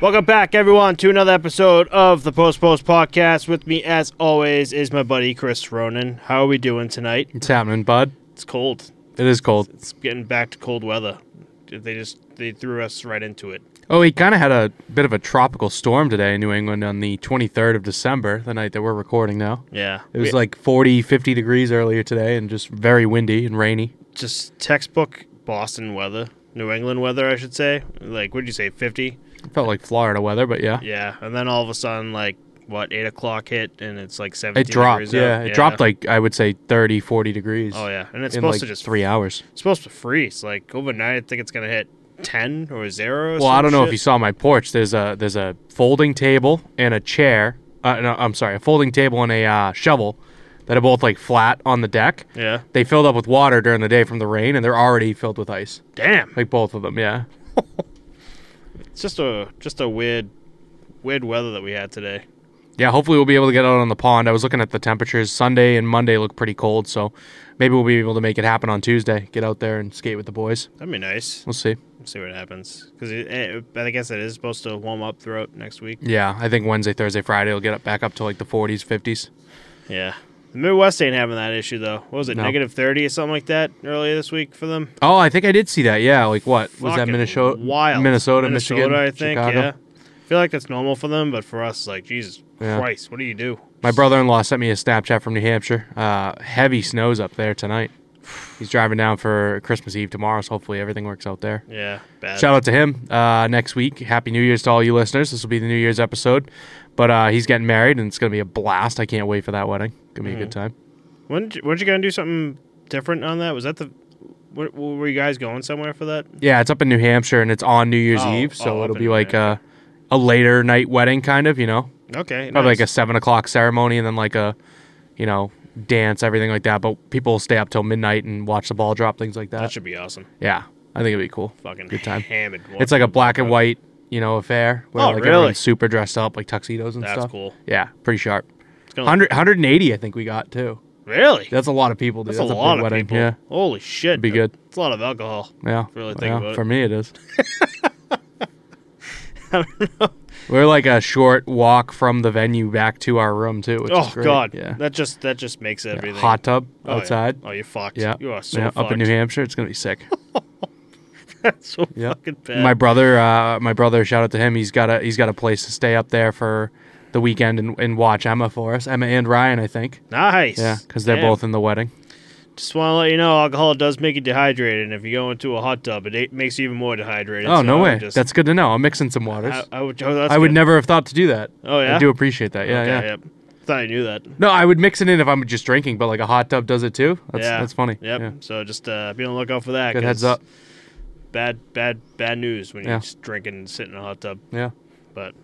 Welcome back, everyone, to another episode of the Post Post Podcast. With me, as always, is my buddy Chris Ronan. How are we doing tonight? It's happening, bud. It's cold. It is cold. It's getting back to cold weather. They just they threw us right into it. Oh, we kind of had a bit of a tropical storm today in New England on the 23rd of December, the night that we're recording now. Yeah, It was We- like 40, 50 degrees earlier today and just very windy and rainy. just textbook Boston weather, New England weather, I should say. Like, what'd you say, fifty? It felt like Florida weather, but yeah. Yeah, and then all of a sudden, like what eight o'clock hit, and it's like seventeen. It dropped, degrees yeah. out. It dropped like, I would say, 30, 40 degrees. Oh yeah, and it's supposed like to just three hours. It's supposed to freeze. Like overnight, I think it's gonna hit ten or zero. or Well, I don't know if you saw my porch. There's a there's a folding table and a chair. Uh, no, I'm sorry, a folding table and a uh, shovel that are both like flat on the deck. Yeah. They filled up with water during the day from the rain, and they're already filled with ice. Damn. Like both of them, yeah. It's just a just a weird weird weather that we had today. Yeah, hopefully we'll be able to get out on the pond. I was looking at the temperatures. Sunday and Monday look pretty cold, so maybe we'll be able to make it happen on Tuesday. Get out there and skate with the boys. That'd be nice. We'll see. We'll see what happens because I guess it is supposed to warm up throughout next week. Yeah, I think Wednesday, Thursday, Friday will get up back up to like the 40s, 50s. Yeah. The Midwest ain't having that issue though. What was it, negative thirty or something like that earlier this week for them? Oh, I think I did see that. Yeah, like what was that? Fucking Minnesota, Wild. Minnesota, Michigan, I think. Chicago. Yeah. I feel like that's normal for them, but for us, like Jesus Yeah. Christ, what do you do? My brother-in-law sent me a Snapchat from New Hampshire. Uh, heavy snows up there tonight. He's driving down for Christmas Eve tomorrow, so hopefully everything works out there. Yeah, bad. Shout out to him uh, next week. Happy New Year's to all you listeners. This will be the New Year's episode. But uh, he's getting married, and it's going to be a blast. I can't wait for that wedding. To be a good mm-hmm. time. When weren't you gonna do something different on that? Was that the? Were, were you guys going somewhere for that? Yeah, it's up in New Hampshire, and it's on New Year's Oh, Eve, so oh, it'll be like a, a later night wedding, kind of, you know? Okay, Probably like a 7 o'clock ceremony, and then like a, you know, dance, everything like that. But people will stay up till midnight and watch the ball drop, things like that. that should be awesome. yeah, I think it'd be cool. Fucking Good time. Hammered. It's like a black and white, you know, affair where Oh, like really? everyone's super dressed up, like tuxedos and That's stuff. cool. Yeah, pretty sharp. Gonna- 100, 180, I think we got too. Really? That's a lot of people, dude. That's, That's, a big lot of wedding. people. Yeah, Holy shit. be good. It's a lot of alcohol. yeah. Really think yeah, about it. For me, it is. I don't know. We're like a short walk from the venue back to our room too. Which is Oh. God. Yeah. That just that just makes Yeah, everything Hot tub Oh, yeah. outside. Oh, you're fucked. Yeah. You are so yeah, fucked. up in New Hampshire, it's gonna be sick. That's so Yeah. fucking bad. my brother, uh, my brother, shout out to him. He's got a he's got a place to stay up there for the weekend and, and watch Emma for us. Emma and Ryan, I think. nice. Yeah, because they're Damn. both in the wedding. Just want to let you know, alcohol does make you dehydrated, and if you go into a hot tub, it makes you even more dehydrated. Oh So no I way! Just, That's good to know. I'm mixing some waters. I, I would. Oh, I would good. never have thought to do that. Oh yeah. I do appreciate that. Yeah, okay, yeah. Yep. Thought I knew that. No, I would mix it in if I'm just drinking, but like a hot tub does it too. That's yeah. that's funny. Yep. Yeah. So just uh, be on the lookout for that. Good heads up. Bad, bad, bad news when you're just drinking and sitting in a hot tub. Yeah. But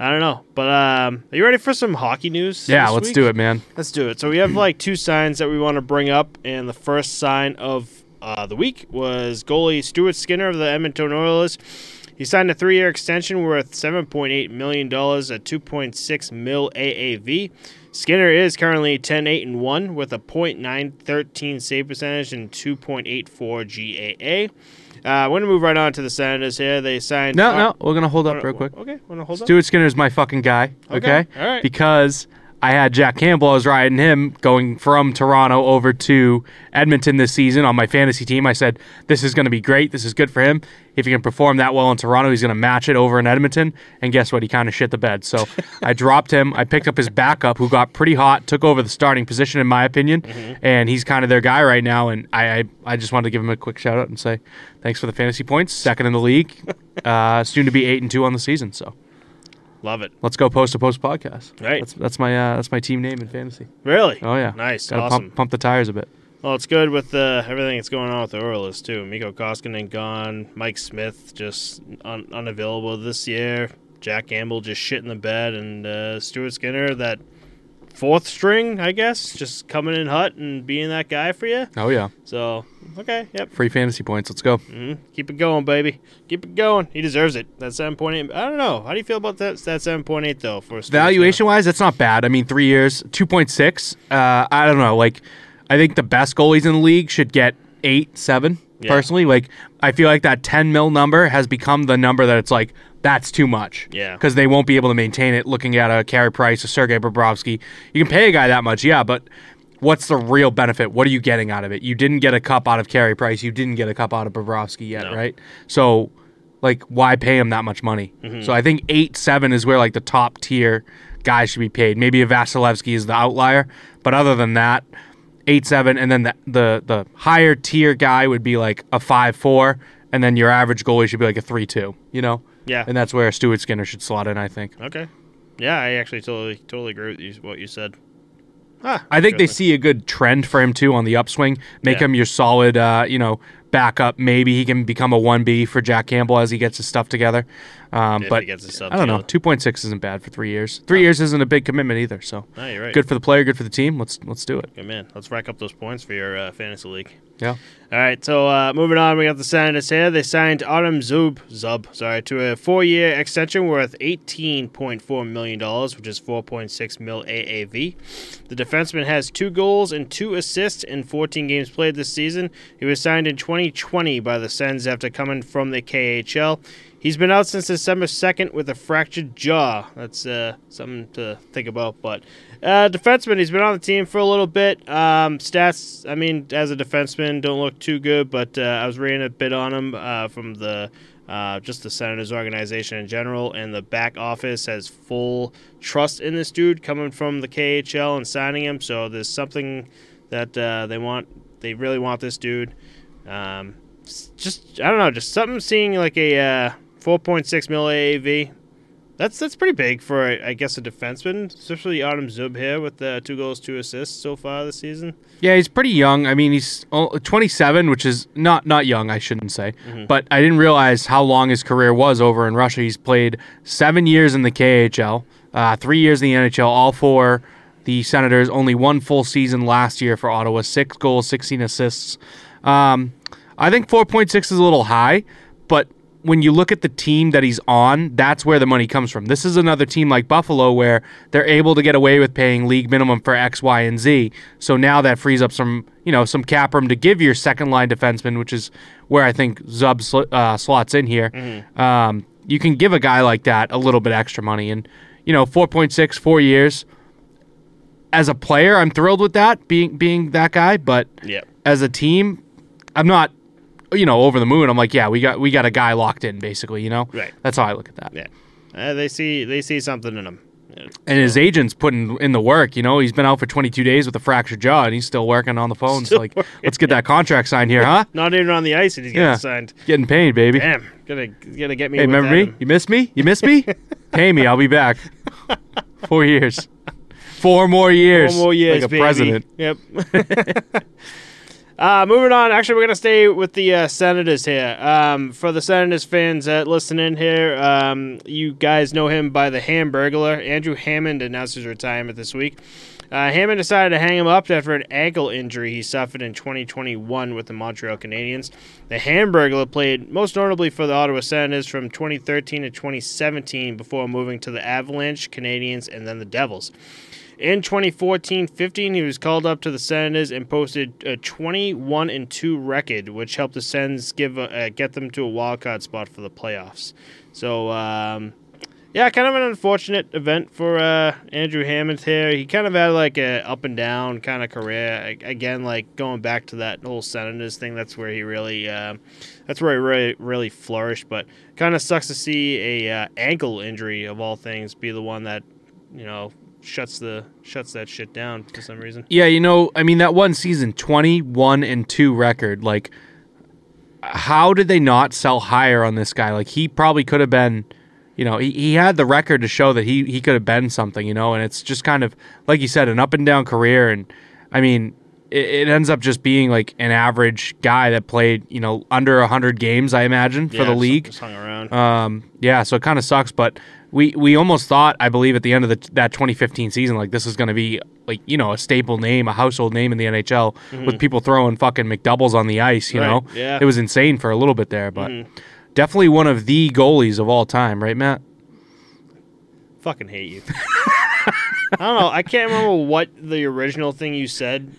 I don't know. But um, are you ready for some hockey news? Yeah, let's week? do it, man. Let's do it. So we have like two signs that we want to bring up, and the first sign of uh, the week was goalie Stuart Skinner of the Edmonton Oilers. He signed a three-year extension worth $7.8 million at 2.6 mil AAV. Skinner is currently 10-8 and 1 with a .913 save percentage and 2.84 GAA. Uh, we're gonna move right on to the Senators here. They signed. No, uh, no, we're gonna hold up real quick. Okay, wanna hold up? Stuart Skinner's my fucking guy. Okay. all right. Because I had Jack Campbell. I was riding him going from Toronto over to Edmonton this season on my fantasy team. I said, this is going to be great. This is good for him. If he can perform that well in Toronto, he's going to match it over in Edmonton. And guess what? He kind of shit the bed. So I dropped him. I picked up his backup, who got pretty hot, took over the starting position, in my opinion. And he's kind of their guy right now. And I, I, I just wanted to give him a quick shout out and say, thanks for the fantasy points. Second in the league. Uh, soon to be 8 and 2 on the season. So. Love it. Let's go post to post podcast. Right. That's that's my uh, that's my team name in fantasy. Really? Oh yeah. Nice. Gotta awesome. pump pump the tires a bit. Well, it's good with uh, everything that's going on with the Oilers too. Mikko Koskinen gone. Mike Smith just un- unavailable this year. Jack Campbell just shit in the bed, and uh, Stuart Skinner, that fourth string, I guess, just coming in hot and being that guy for you. Oh yeah. So okay, yep. Free fantasy points. Let's go. hmm Keep it going, baby. Keep it going. He deserves it. That seven point eight. I don't know. How do you feel about that? That seven point eight though for Valuation wise, that's not bad. I mean, three years, two point six. Uh, I don't know. Like, I think the best goalies in the league should get eight, seven. Yeah. Personally, like I feel like that 10 mil number has become the number that it's like that's too much. Yeah. Because they won't be able to maintain it. Looking at a Carey Price, a Sergei Bobrovsky, you can pay a guy that much, yeah, but what's the real benefit? What are you getting out of it? You didn't get a cup out of Carey Price. You didn't get a cup out of Bobrovsky yet, No. right? So, like, why pay him that much money? Mm-hmm. So I think eight seven is where like the top tier guys should be paid. Maybe a Vasilevskiy is the outlier, but other than that, eight seven, and then the the, the higher tier guy would be like a five four, and then your average goalie should be like a three two. You know, Yeah. and that's where Stuart Skinner should slot in. I think. Okay. Yeah, I actually totally totally agree with you, what you said. Ah, I think they see a good trend for him too on the upswing. Make Yeah. him your solid, uh, you know, backup. Maybe he can become a one B for Jack Campbell as he gets his stuff together. Um, but he gets his stuff I don't know. Two point six isn't bad for three years. Three years isn't a big commitment either. So you're right. good for the player, good for the team. Let's let's do it. Good man. Let's rack up those points for your uh, fantasy league. Yeah. All right, so uh, moving on, we got the Senators here. They signed Artem Zub, Zub, sorry, to a four-year extension worth eighteen point four million dollars, which is four point six mil AAV. The defenseman has two goals and two assists in fourteen games played this season. He was signed in 2020 by the Sens after coming from the KHL. He's been out since December 2nd with a fractured jaw. That's uh, something to think about. But uh, defenseman, he's been on the team for a little bit. Um, stats, I mean, as a defenseman, don't look too good. But uh, I was reading a bit on him uh, from the uh, just the Senators organization in general, and the back office has full trust in this dude coming from the KHL and signing him. So there's something that uh, they want. They really want this dude. Um, just I don't know, just something seeing like a uh, 4.6 mil AAV. That's that's pretty big for I guess a defenseman, especially Artem Zub here with uh, two goals, two assists so far this season. Yeah, he's pretty young. I mean, he's oh, 27, which is not not young, I shouldn't say. But I didn't realize how long his career was over in Russia. He's played seven years in the KHL, uh, three years in the NHL, all for the Senators. Only one full season last year for Ottawa. Six goals, 16 assists. Um, I think 4.6 is a little high, but when you look at the team that he's on, that's where the money comes from. This is another team like Buffalo where they're able to get away with paying league minimum for X, Y, and Z. So now that frees up some, you know, some cap room to give your second line defenseman, which is where I think Zub sl- uh, slots in here. Um, you can give a guy like that a little bit extra money, and you know, 4.6, four years. As a player, I'm thrilled with that being being that guy, but Yeah. as a team, I'm not, you know, over the moon. I'm like, yeah, we got we got a guy locked in, basically. You know, Right. That's how I look at that. Yeah. Uh, they see they see something in him. And his agent's putting in the work. You know, he's been out for 22 days with a fractured jaw, and he's still working on the phones. Still like, working. let's get that contract signed here, huh? Not even on the ice, and he's getting Yeah. signed. Getting paid, baby. Damn, gotta gonna get me. Hey, remember me? You miss me? You miss me? Pay me. I'll be back. Four years. Four more years. Four more years, like a baby. president. Yep. Uh, moving on. Actually, we're gonna stay with the uh, Senators here. Um, for the Senators fans that listen in here, um, you guys know him by the Hamburglar. Andrew Hammond announced his retirement this week. Uh, Hammond decided to hang him up after an ankle injury he suffered in 2021 with the Montreal Canadiens. The Hamburglar played most notably for the Ottawa Senators from 2013 to 2017 before moving to the Avalanche, Canadiens, and then the Devils. In 2014-15, he was called up to the Senators and posted a 21 and 2 record, which helped the Sens give a, uh, get them to a wild card spot for the playoffs. So, um, yeah, kind of an unfortunate event for uh, Andrew Hammond here. He kind of had like a up and down kind of career. Again, like going back to that whole Senators thing, that's where he really, uh, that's where he really, really flourished. But kind of sucks to see a uh, ankle injury of all things be the one that, you know, shuts the shuts that shit down for some reason. Yeah, you know, I mean that one season, twenty-one and two record. Like, how did they not sell higher on this guy? Like, he probably could have been, you know, he, he had the record to show that he he could have been something, you know. And it's just kind of like you said, an up and down career. And I mean, it, it ends up just being like an average guy that played, you know, under hundred games, I imagine, for Yeah, the league. just hung around. Um, yeah, so it kind of sucks, but we we almost thought, I believe, at the end of the, that 2015 season, like this is going to be like you know a staple name, a household name in the NHL, mm-hmm. with people throwing fucking McDoubles on the ice. You Right, know, yeah. it was insane for a little bit there, but mm-hmm. definitely one of the goalies of all time, right, Matt? Fucking hate you. I don't know. I can't remember what the original thing you said.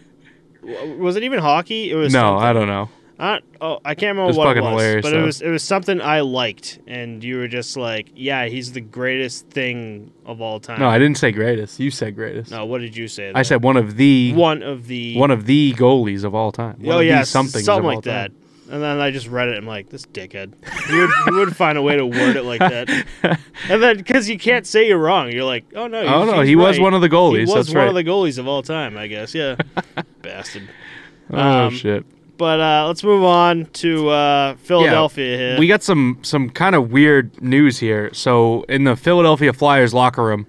Was it even hockey? It was No, something. I don't know. Uh, oh, I can't remember was what it was, but it was it was something I liked, and you were just like, "Yeah, he's the greatest thing of all time." No, I didn't say greatest. You said greatest. No, what did you say? I said one of the one of the one of the goalies of all time. One oh yeah, the somethings something like that. time. And then I just read it. And I'm like, this dickhead. He would, he would find a way to word it like that. And then because you can't say you're wrong, you're like, oh no. Oh no, he was one of the goalies. He was one right. of the goalies of all time, I guess. Yeah, bastard. oh um, shit. But uh, let's move on to uh, Philadelphia here. We got some some kind of weird news here. So in the Philadelphia Flyers locker room,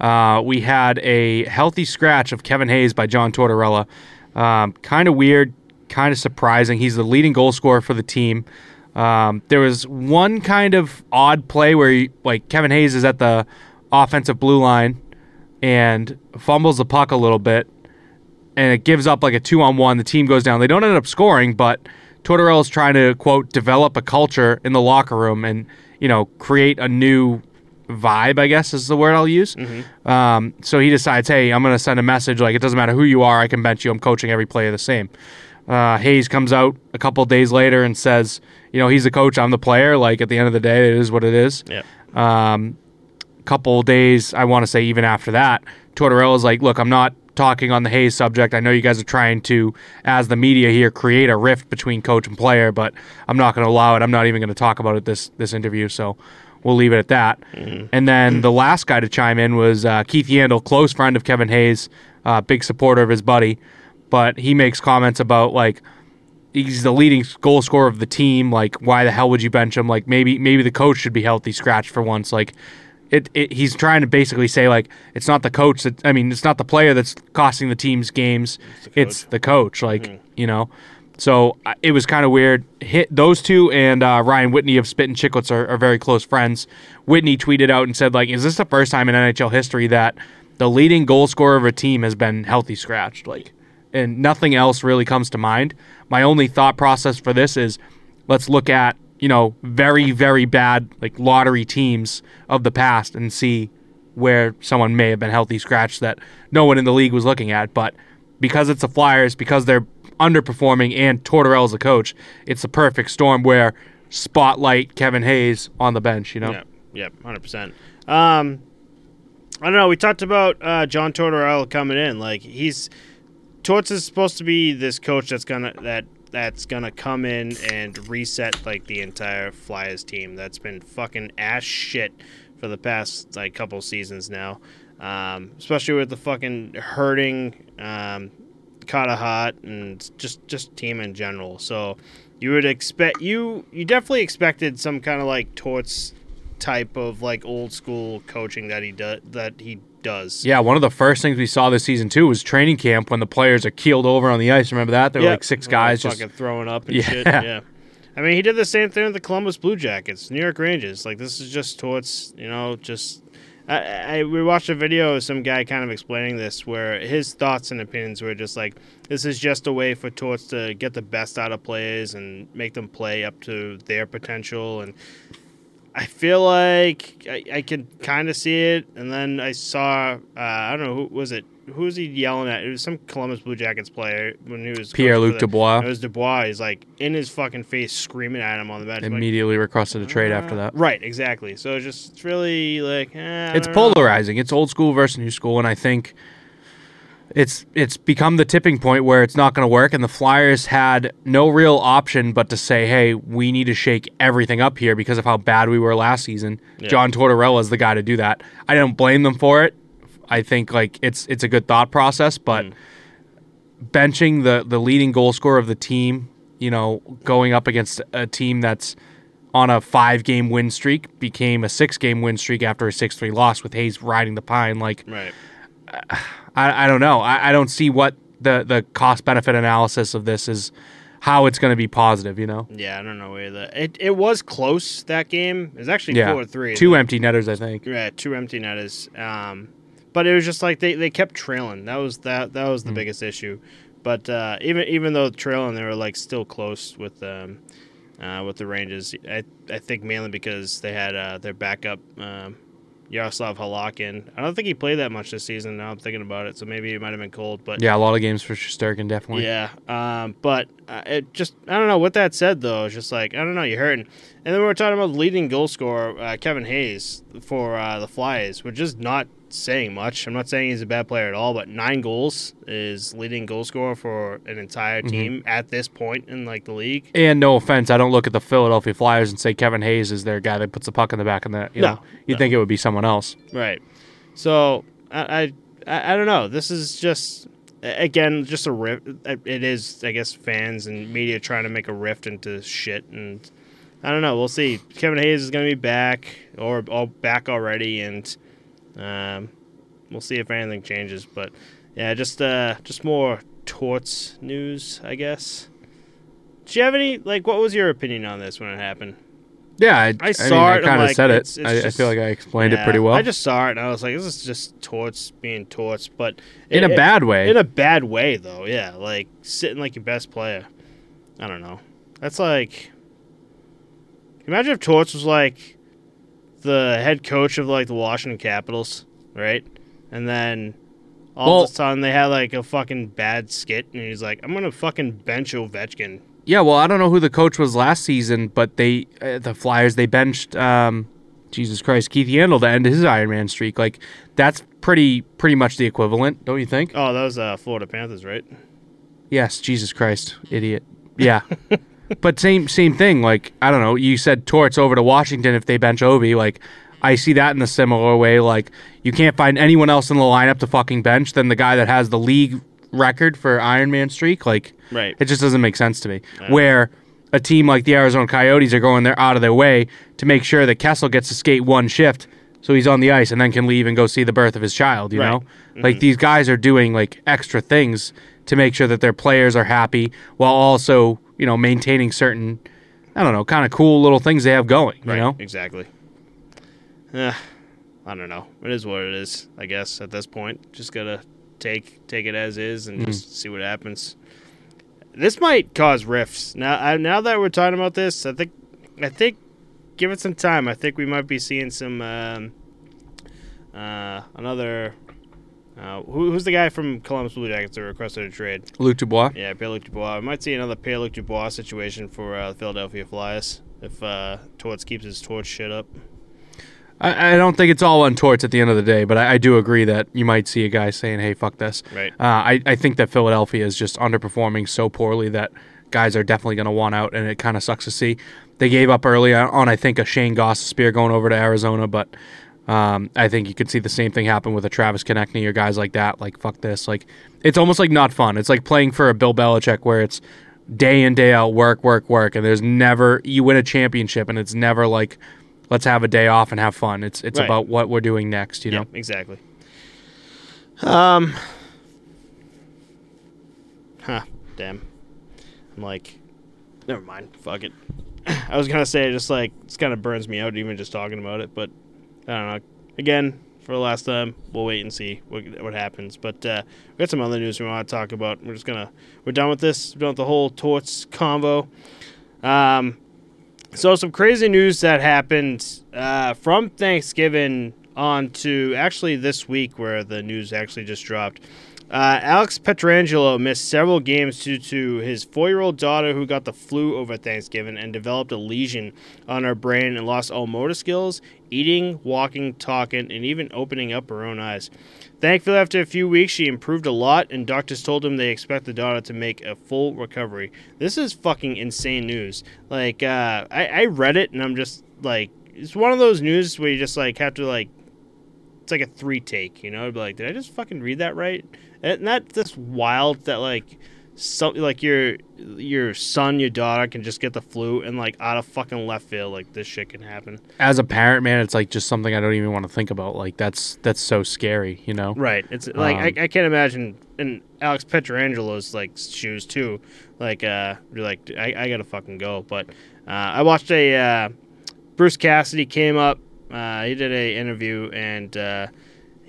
uh, we had a healthy scratch of Kevin Hayes by John Tortorella. Um, kind of weird, kind of surprising. He's the leading goal scorer for the team. Um, there was one kind of odd play where he, like Kevin Hayes is at the offensive blue line and fumbles the puck a little bit and it gives up like a two on one. The team goes down. They don't end up scoring, but Tortorella's trying to quote develop a culture in the locker room and you know create a new vibe. I guess is the word I'll use. Um, so he decides, hey, I'm going to send a message like it doesn't matter who you are, I can bench you. I'm coaching every player the same. Uh, Hayes comes out a couple days later and says, you know, he's the coach, I'm the player. Like at the end of the day, it is what it is yeah. um, couple days, I want to say even after that, Tortorella's like, look, I'm not talking on the Hayes subject. I know you guys are trying to, as the media here, create a rift between coach and player, but I'm not going to allow it. I'm not even going to talk about it this this interview. So we'll leave it at that. And then the last guy to chime in was uh, Keith Yandle, close friend of Kevin Hayes, uh, big supporter of his buddy, but he makes comments about like he's the leading goal scorer of the team. Like, why the hell would you bench him? Like, maybe maybe the coach should be healthy, scratched for once. Like, it, it he's trying to basically say like it's not the coach that I mean it's not the player that's costing the team's games. It's the coach. Like you know. So uh, it was kind of weird. Hit those two and uh, Ryan Whitney of Spittin' Chiclets are, are very close friends. Whitney tweeted out and said like, "Is this the first time in NHL history that the leading goal scorer of a team has been healthy scratched?" Like, and nothing else really comes to mind. My only thought process for this is let's look at, you know, very, very bad like lottery teams of the past and see where someone may have been healthy scratched that no one in the league was looking at. But because it's the Flyers, because they're underperforming and Tortorella's the coach, it's a perfect storm where spotlight Kevin Hayes on the bench, you know? Yep, yep, hundred percent. Um, I don't know. We talked about uh, John Tortorella coming in. Like he's Torts is supposed to be this coach that's gonna that that's gonna come in and reset like the entire Flyers team that's been fucking ass shit for the past like couple seasons now. Um, especially with the fucking hurting um, Carter Hart and just just team in general. So you would expect you you definitely expected some kind of like Torts type of like old school coaching that he does that he does. Yeah, one of the first things we saw this season too was training camp when the players are keeled over on the ice. Remember that? There were Yeah. like six guys just fucking throwing up and Yeah. shit. Yeah. I mean, he did the same thing with the Columbus Blue Jackets, New York Rangers. Like this is just towards you know just. I, I we watched a video of some guy kind of explaining this, where his thoughts and opinions were just like, this is just a way for Torts to get the best out of players and make them play up to their potential. And I feel like I, I can kind of see it. And then I saw, uh, I don't know who was it. Who was he yelling at? It was some Columbus Blue Jackets player when he was Pierre Luc coaching for the- Dubois it was Dubois. He's like in his fucking face, screaming at him on the bench. I'm like, immediately requested a trade after that. Right, exactly. So it's just it's really like eh, it's don't know. polarizing. It's old school versus new school, and I think it's it's become the tipping point where it's not going to work. And the Flyers had no real option but to say, "Hey, we need to shake everything up here because of how bad we were last season." Yeah. John Tortorella is the guy to do that. I don't blame them for it. I think like it's it's a good thought process, but Mm. benching the the leading goal scorer of the team, you know, going up against a team that's on a five game win streak became a six game win streak after a six three loss with Hayes riding the pine. Like Right. I, I don't know. I, I don't see what the the cost benefit analysis of this is how it's going to be positive, you know? Yeah, I don't know either. It it was close that game. It was actually Yeah. four three. Two empty netters, I think. Yeah, two empty netters. Um, but it was just like they, they kept trailing. That was that that was the Hmm. biggest issue. But uh, even even though trailing, they were like still close with um, uh, with the Rangers. I I think mainly because they had uh, their backup um, Yaroslav Halakin. I don't think he played that much this season. Now I'm thinking about it, so maybe it might have been cold. But Yeah, a lot of games for Sturkin, definitely. yeah, um, but uh, it just I don't know. With that said, though, it's just like I don't know. You're hurting, and then we were talking about the leading goal scorer uh, Kevin Hayes for uh, the Flyers, which is not saying much. I'm not saying he's a bad player at all, but nine goals is leading goal scorer for an entire team at this point in like the league. And no offense, I don't look at the Philadelphia Flyers and say Kevin Hayes is their guy that puts the puck in the back of the. You No, know, you'd no. think it would be someone else. Right. So I, I I don't know. This is just again just a rift. It is I guess fans and media trying to make a rift into shit, and I don't know. We'll see. Kevin Hayes is going to be back or, or back already, and um, we'll see if anything changes. But yeah, just uh just more torts news, I guess. Do you have any like? What was your opinion on this when it happened? Yeah, I, I saw mean, it, I kind of like, said it. it's- it's I, I feel like I explained it pretty well. I just saw it and I was like, this is just torts being torts, but in it- a bad way. in a bad way though. Yeah, like sitting like your best player. I don't know. That's like imagine if Torts was like the head coach of like the Washington Capitals, right? And then all Well- of a sudden they had like a fucking bad skit, and he's like, "I'm gonna fucking bench Ovechkin." Yeah, well, I don't know who the coach was last season, but they uh, the Flyers they benched um, Jesus Christ Keith Yandle to end his Iron Man streak. Like that's pretty pretty much the equivalent, don't you think? Oh, that was uh, Florida Panthers, right? Yes, Jesus Christ, idiot. Yeah. but same same thing. Like I don't know. You said Torts over to Washington if they bench Ovi. Like I see that in a similar way. Like you can't find anyone else in the lineup to fucking bench than the guy that has the league record for Iron Man streak. Like Right. it just doesn't make sense to me. Where a team like the Arizona Coyotes are going there out of their way to make sure that Kessel gets to skate one shift so he's on the ice and then can leave and go see the birth of his child, you Right. know? Like mm-hmm. these guys are doing like extra things to make sure that their players are happy while also, you know, maintaining certain I don't know, kind of cool little things they have going, you right. know? Exactly. Eh, I don't know. It is what it is. I guess at this point, just gotta take take it as is and just see what happens. This might cause rifts. Now, I, now that we're talking about this, I think, I think, give it some time. I think we might be seeing some um, uh, another. Uh, who, who's the guy from Columbus Blue Jackets that requested a trade? Luke Dubois. Yeah, Pierre-Luc Dubois. We might see another Pierre-Luc Dubois situation for uh, the Philadelphia Flyers if uh, Torts keeps his torch shit up. I, I don't think it's all on torts at the end of the day, but I, I do agree that you might see a guy saying, "Hey, fuck this." Right. Uh, I I think that Philadelphia is just underperforming so poorly that guys are definitely going to want out, and it kind of sucks to see. They gave up early on, I think, a Shayne Gostisbehere going over to Arizona, but um, I think you could see the same thing happen with a Travis Konecny or guys like that. Like fuck this. Like it's almost like not fun. It's like playing for a Bill Belichick where it's day in day out work work work, and there's never you win a championship, and it's never like let's have a day off and have fun. It's it's Right. about what we're doing next. You know. Exactly. Um. Huh. Damn. I'm like, never mind. Fuck it. I was gonna say just like this kind of burns me out even just talking about it, but I don't know. Again, for the last time, we'll wait and see what what happens. But uh, we got some other news we want to talk about. We're just gonna we're done with this. We're done with the whole torts convo. Um. So some crazy news that happened uh, from Thanksgiving on to actually this week, where the news actually just dropped. Uh, Alex Pietrangelo missed several games due to his four-year-old daughter who got the flu over Thanksgiving and developed a lesion on her brain and lost all motor skills, eating, walking, talking, and even opening up her own eyes. Thankfully, after a few weeks, she improved a lot, and doctors told him they expect the daughter to make a full recovery. This is fucking insane news. Like, uh, I, I read it, and I'm just like, it's one of those news where you just like have to like, it's like a three take, you know? I'd Be like, did I just fucking read that right? And that's just wild that like, something like your your son, your daughter can just get the flu, and like out of fucking left field, like this shit can happen. As a parent, man, it's like just something I don't even want to think about. Like that's that's so scary. You know. Right. It's like Um, I, I can't imagine in Alex Pietrangelo's like shoes too. Like uh, you're like I, I gotta fucking go. But uh, I watched a uh, Bruce Cassidy came up. Uh, he did a interview and uh,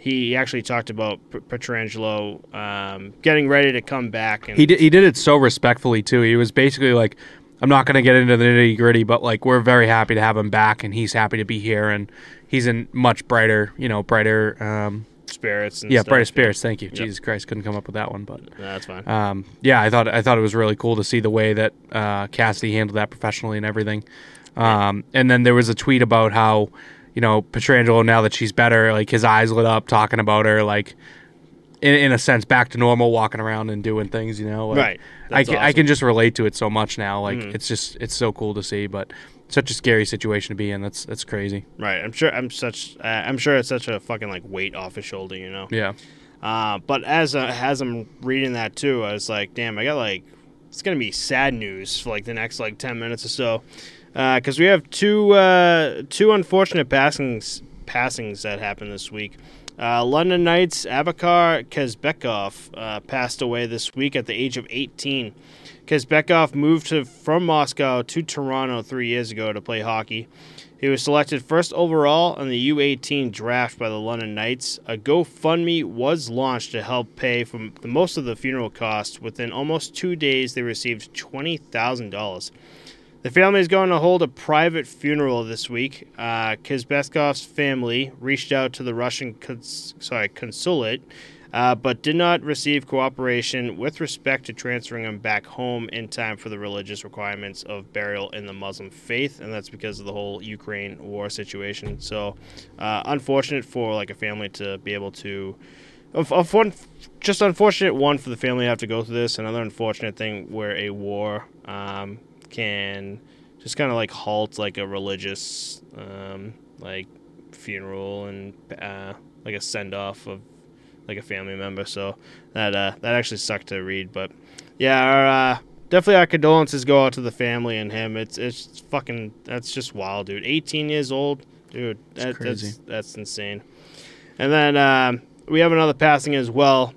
he actually talked about P- Pietrangelo um, getting ready to come back. And He did, he did it so respectfully too. He was basically like, I'm not going to get into the nitty gritty, but like we're very happy to have him back, and he's happy to be here, and he's in much brighter, you know, brighter. Um, spirits. And yeah, stuff. brighter spirits. Thank you. Jesus Christ, couldn't come up with that one, but Yeah, that's fine. um, yeah, I thought I thought it was really cool to see the way that uh, Cassidy handled that professionally and everything. Um, and then there was a tweet about how, you know, Pietrangelo now that she's better, like his eyes lit up talking about her, like in, in a sense back to normal, walking around and doing things. You know, like, Right. I That's can I can just relate to it so much now. Like Mhm. it's just it's so cool to see, but such a scary situation to be in. That's that's crazy. Right. I'm sure. I'm such. Uh, I'm sure it's such a fucking like weight off his shoulder. You know. Yeah. Uh, but as uh, as I'm reading that too, I was like, damn, I got like it's gonna be sad news for like the next like ten minutes or so, because we have two uh, two unfortunate passings passings that happened this week. Uh, London Knights Abakar Kezbekov uh, passed away this week at the age of 18. Kezbekov moved to, from Moscow to Toronto three years ago to play hockey. He was selected first overall in the U18 draft by the London Knights. A GoFundMe was launched to help pay for most of the funeral costs. Within almost two days, they received $20,000. The family is going to hold a private funeral this week. Uh, Kizbeskov's family reached out to the Russian cons- sorry, consulate, uh, but did not receive cooperation with respect to transferring him back home in time for the religious requirements of burial in the Muslim faith, and that's because of the whole Ukraine war situation. So, uh, unfortunate for like a family to be able to. Of, one, just unfortunate one for the family to have to go through this. Another unfortunate thing where a war um, can just kind of like halt like a religious um, like funeral and uh, like a send off of like a family member. So that uh, that actually sucked to read, but yeah, our, uh, definitely our condolences go out to the family and him. It's it's fucking that's just wild, dude. 18 years old, dude. That, crazy. That's that's insane. And then um, we have another passing as well.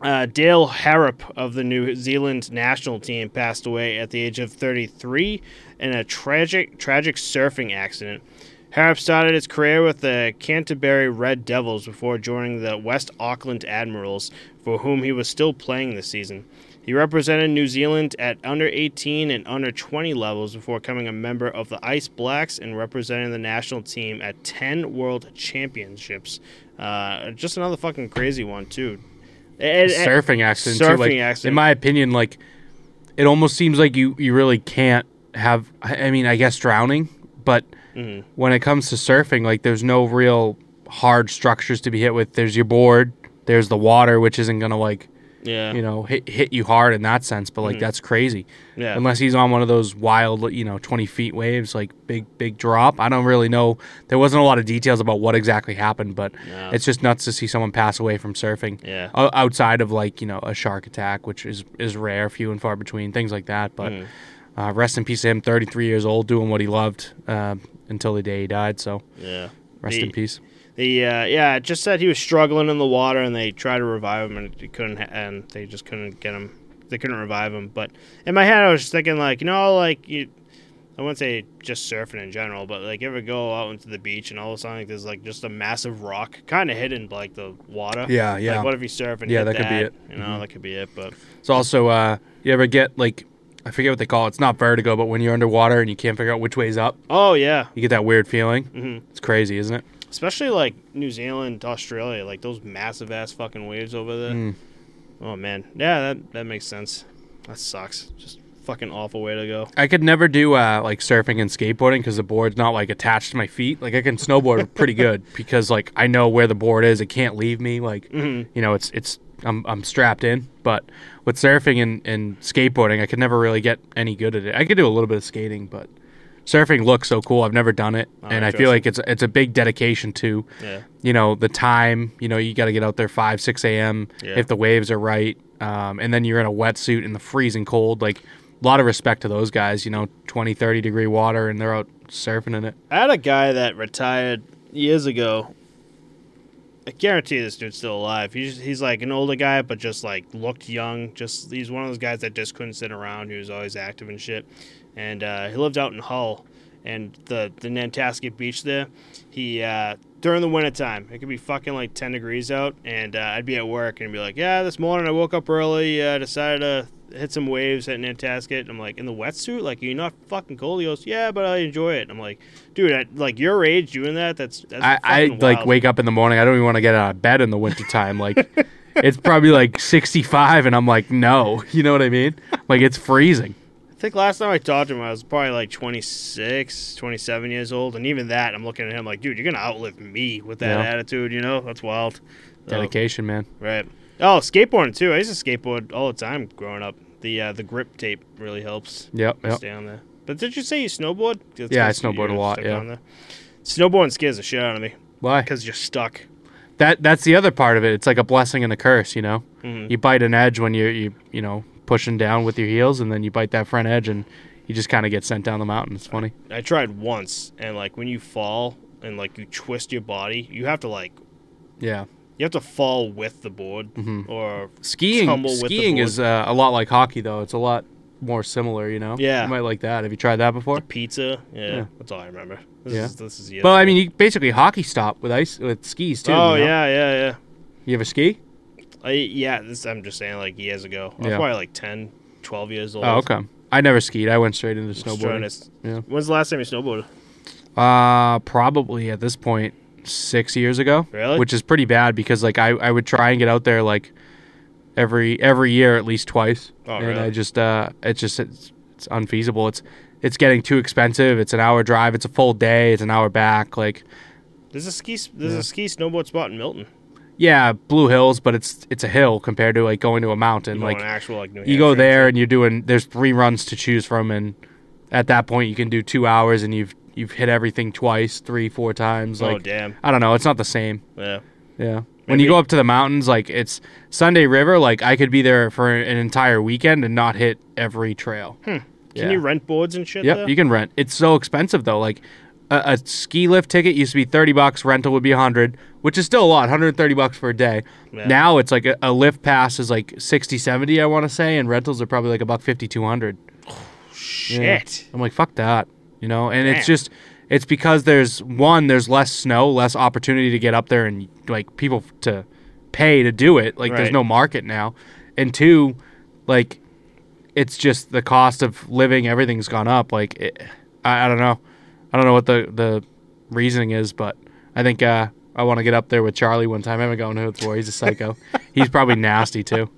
Uh, Dale Harrop of the New Zealand national team passed away at the age of 33 in a tragic tragic surfing accident. Harrop started his career with the Canterbury Red Devils before joining the West Auckland Admirals, for whom he was still playing this season. He represented New Zealand at under 18 and under 20 levels before becoming a member of the Ice Blacks and representing the national team at 10 World Championships. Uh, just another fucking crazy one, too. And- and- surfing accident too. surfing Like, accident. In my opinion, like it almost seems like you you really can't have. I mean, I guess drowning, but Mhm. when it comes to surfing, like there's no real hard structures to be hit with. There's your board. There's the water, which isn't gonna like Yeah. you know hit hit you hard in that sense. But like Mhm. that's crazy. yeah. Unless he's on one of those wild, you know, 20 feet waves, like big, big drop. I don't really know. There wasn't a lot of details about what exactly happened, but No. it's just nuts to see someone pass away from surfing. Yeah. O- outside of like you know a shark attack, which is is rare, few and far between, things like that. But Mhm. uh, rest in peace to him. 33 years old, doing what he loved uh, until the day he died. So Yeah. rest The- in peace. The uh, yeah, it just said he was struggling in the water, and they tried to revive him, and they couldn't, ha- and they just couldn't get him. They couldn't revive him. But in my head, I was just thinking, like, you know, like you, I wouldn't say just surfing in general, but like, you ever go out into the beach and all of a sudden like, there's like just a massive rock, kind of hidden like the water. Yeah, yeah. Like, what if you surf and Yeah, hit that could be it. You know, Mhm. that could be it. But It's also uh, you ever get like I forget what they call it. It's not vertigo, but when you're underwater and you can't figure out which way's up, oh yeah, you get that weird feeling. hmm It's crazy, isn't it? Especially like New Zealand, Australia, like those massive ass fucking waves over there. Mm. Oh man, yeah, that that makes sense. That sucks. Just fucking awful way to go. I could never do uh, like surfing and skateboarding because the board's not like attached to my feet. Like I can snowboard pretty good because like I know where the board is. It can't leave me. Like hmm you know, it's it's I'm I'm strapped in. But with surfing and, and skateboarding, I could never really get any good at it. I could do a little bit of skating, but surfing looks so cool. I've never done it, Oh, and I feel like it's it's a big dedication to Yeah. you know the time. You know, you got to get out there five six a.m. Yeah. if the waves are right, um, and then you're in a wetsuit in the freezing cold. Like a lot of respect to those guys. You know, 20, 30 degree water, and they're out surfing in it. I had a guy that retired years ago. I guarantee this dude's still alive. He's he's like an older guy, but just like looked young. Just he's one of those guys that just couldn't sit around. He was always active and shit. And uh, he lived out in Hull, and the the Nantasket Beach there. He uh, during the wintertime, it could be fucking like ten degrees out, and uh, I'd be at work and be like, yeah, this morning I woke up early, uh, decided to hit some waves at Nantasket. I'm like, in the wetsuit? Like, you're not fucking cold? He goes, yeah, but I enjoy it. I'm like, dude, at like your age doing that, that's, that's I, I like wake up in the morning. I don't even want to get out of bed in the wintertime. Like it's probably like 65 and I'm like, no. You know what I mean? Like it's freezing. I think last time I talked to him, I was probably like 26, 27 years old. And even that, I'm looking at him like, dude, you're going to outlive me with that Yeah. attitude, you know? That's wild. So, Dedication, man. right. Oh, skateboarding too. I used to skateboard all the time growing up. The uh, the grip tape really helps. Yep, yep. Stay on there. But did you say you snowboard? It's Yeah, I snowboard a lot, yeah. Snowboarding scares the shit out of me Why? because you're stuck. That that's the other part of it. It's like a blessing and a curse, you know. Mhm. You bite an edge when you're you you know pushing down with your heels, and then you bite that front edge, and you just kind of get sent down the mountain. It's funny. I tried once, and like when you fall and like you twist your body, you have to like Yeah. you have to fall with the board Mhm. or Skiing Tumble with the skiing is uh, a lot like hockey, though. It's a lot more similar, you know. Yeah. You might like that. Have you tried that before? pizza. Yeah, Yeah. that's all I remember. This Yeah. is this is Well, I mean, you basically hockey stop with ice with skis too. oh you know? yeah, yeah, yeah. You ever ski? I, yeah, this I'm just saying like years ago. I was Yeah. probably like 10, 12 years old. Oh, okay. I never skied. I went straight into Just snowboarding. Yeah. When's the last time you snowboarded? Uh, probably at this point six years ago. Really? Which is pretty bad because like I, I would try and get out there like every every year at least twice, Oh, and really? I just uh it's just it's, it's unfeasible. It's it's getting too expensive. It's an hour drive. It's a full day. It's an hour back. Like There's a ski s- there's a ski snowboard spot in Milton. Yeah, Blue Hills, but it's it's a hill compared to like going to a mountain. You like actual like New you go there and you're doing there's three runs to choose from and at that point you can do two hours and you've you've hit everything twice three four times shit. oh damn. i don't know it's not the same Yeah. yeah when Maybe- you go up to the mountains like it's sunday river like i could be there for an entire weekend and not hit every trail hmm. Can Yeah. you rent boards and shit yep there? you can rent it's so expensive though like a, a ski lift ticket used to be 30 bucks rental would be 100 which is still a lot 130 bucks for a day Yeah. now it's like a, a lift pass is like 60 70 i want to say and rentals are probably like a buck 50 200 Shit. I'm like, fuck that, you know. And it's just, it's because there's one, there's less snow, less opportunity to get up there, and like people to pay to do it. Like, there's no market now. And two, like, it's just the cost of living. Everything's gone up. Like, it, I, I don't know, I don't know what the the reasoning is, but I think uh, I want to get up there with Charlie one time. I haven't gone to it before. He's a psycho. He's probably nasty too.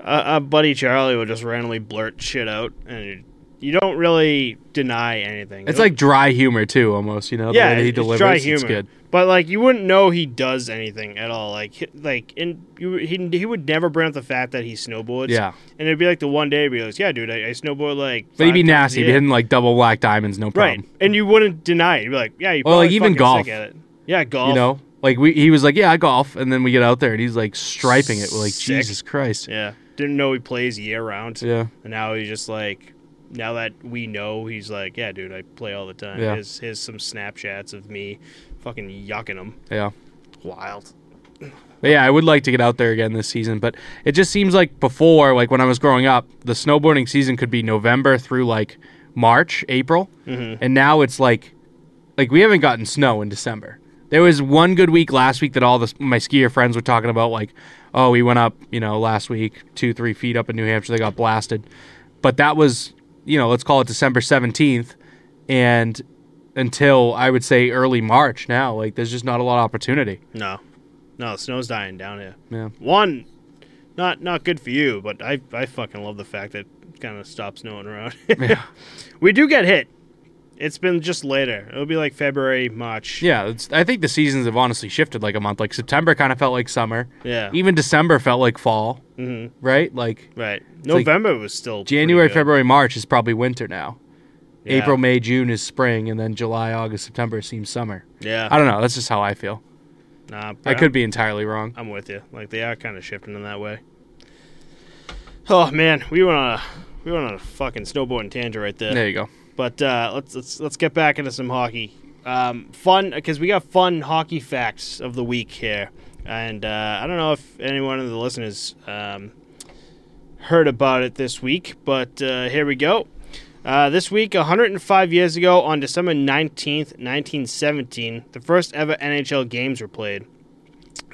Uh, uh, buddy Charlie will just randomly blurt shit out, and you, don't really deny anything. It's like dry humor too, almost. You know, the yeah, way that he it's delivers. dry It's good. But like you wouldn't know he does anything at all. Like like and you he he would never bring up the fact that he snowboards. Yeah. and it'd be like the one day he goes, yeah, dude, I, I snowboard like. But he'd be five times a nasty. He'd be hitting like double black diamonds, no problem. right, and you wouldn't deny it. You'd be like, yeah, you. Or, like, even golf. Sick at it. Yeah, golf. You know, like we, he was like, "Yeah, I golf," and then we get out there and he's like striping it. We're like, Sick. Jesus Christ. Yeah, didn't know he plays year round. Yeah, And now he's just like, now that we know, he's like, yeah, dude, I play all the time. Yeah. Here's, here's some Snapchats of me fucking yucking him. yeah. Wild. But yeah, I would like to get out there again this season, but it just seems like before, like when I was growing up, the snowboarding season could be November through like March, April, Mhm. and now it's like, like we haven't gotten snow in December. There was one good week last week that all the, my skier friends were talking about, like, oh, we went up, you know, last week two, three feet up in New Hampshire, they got blasted, but that was, you know, let's call it December seventeenth, and until I would say early March now, like there's just not a lot of opportunity. No. No, the snow's dying down here. Yeah. One, not not good for you, but I, I fucking love the fact that it kind of stops snowing around. Yeah. we do get hit. It's been just later. It'll be like February, March. Yeah, it's, I think the seasons have honestly shifted like a month. Like September kind of felt like summer. Yeah. Even December felt like fall, hmm right? Like Right. like November was still January. February, March is probably winter now. Yeah. April, May, June is spring, and then July, August, September seems summer. Yeah. I don't know. That's just how I feel. Nah, I could be entirely wrong. I'm with you. Like they are kind of shifting in that way. Oh man, we went on a we went on a fucking snowboarding tangent right there. There you go. But uh, let's let's let's get back into some hockey. Um, fun because we got fun hockey facts of the week here, and uh, I don't know if anyone of the listeners um, heard about it this week, but uh, here we go. Uh, this week, 105 years ago, on December 19th, 1917, the first ever NHL games were played.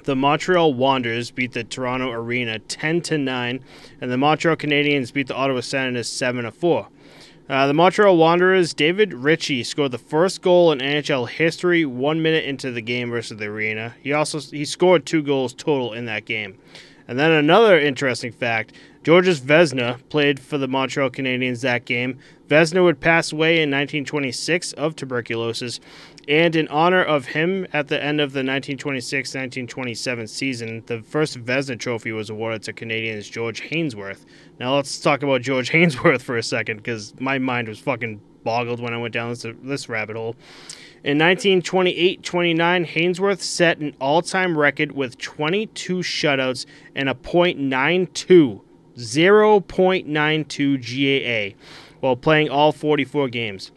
the Montreal Wanderers beat the Toronto Arena 10 to 9, and the Montreal Canadiens beat the Ottawa Senators 7 to 4. Uh, the Montreal Wanderers, David Ritchie scored the first goal in NHL history one minute into the game versus the Arena. He also he scored two goals total in that game. And then another interesting fact: Georges Vézina played for the Montreal Canadiens that game. Vézina would pass away in 1926 of tuberculosis, and in honor of him, at the end of the 1926-1927 season, the first Vézina Trophy was awarded to Canadiens George Hainsworth. Now let's talk about George Hainsworth for a second, because my mind was fucking boggled when I went down this, this rabbit hole. In 1928-29, Hainsworth set an all-time record with 22 shutouts and a .92, 0.92 GAA, while playing all 44 games.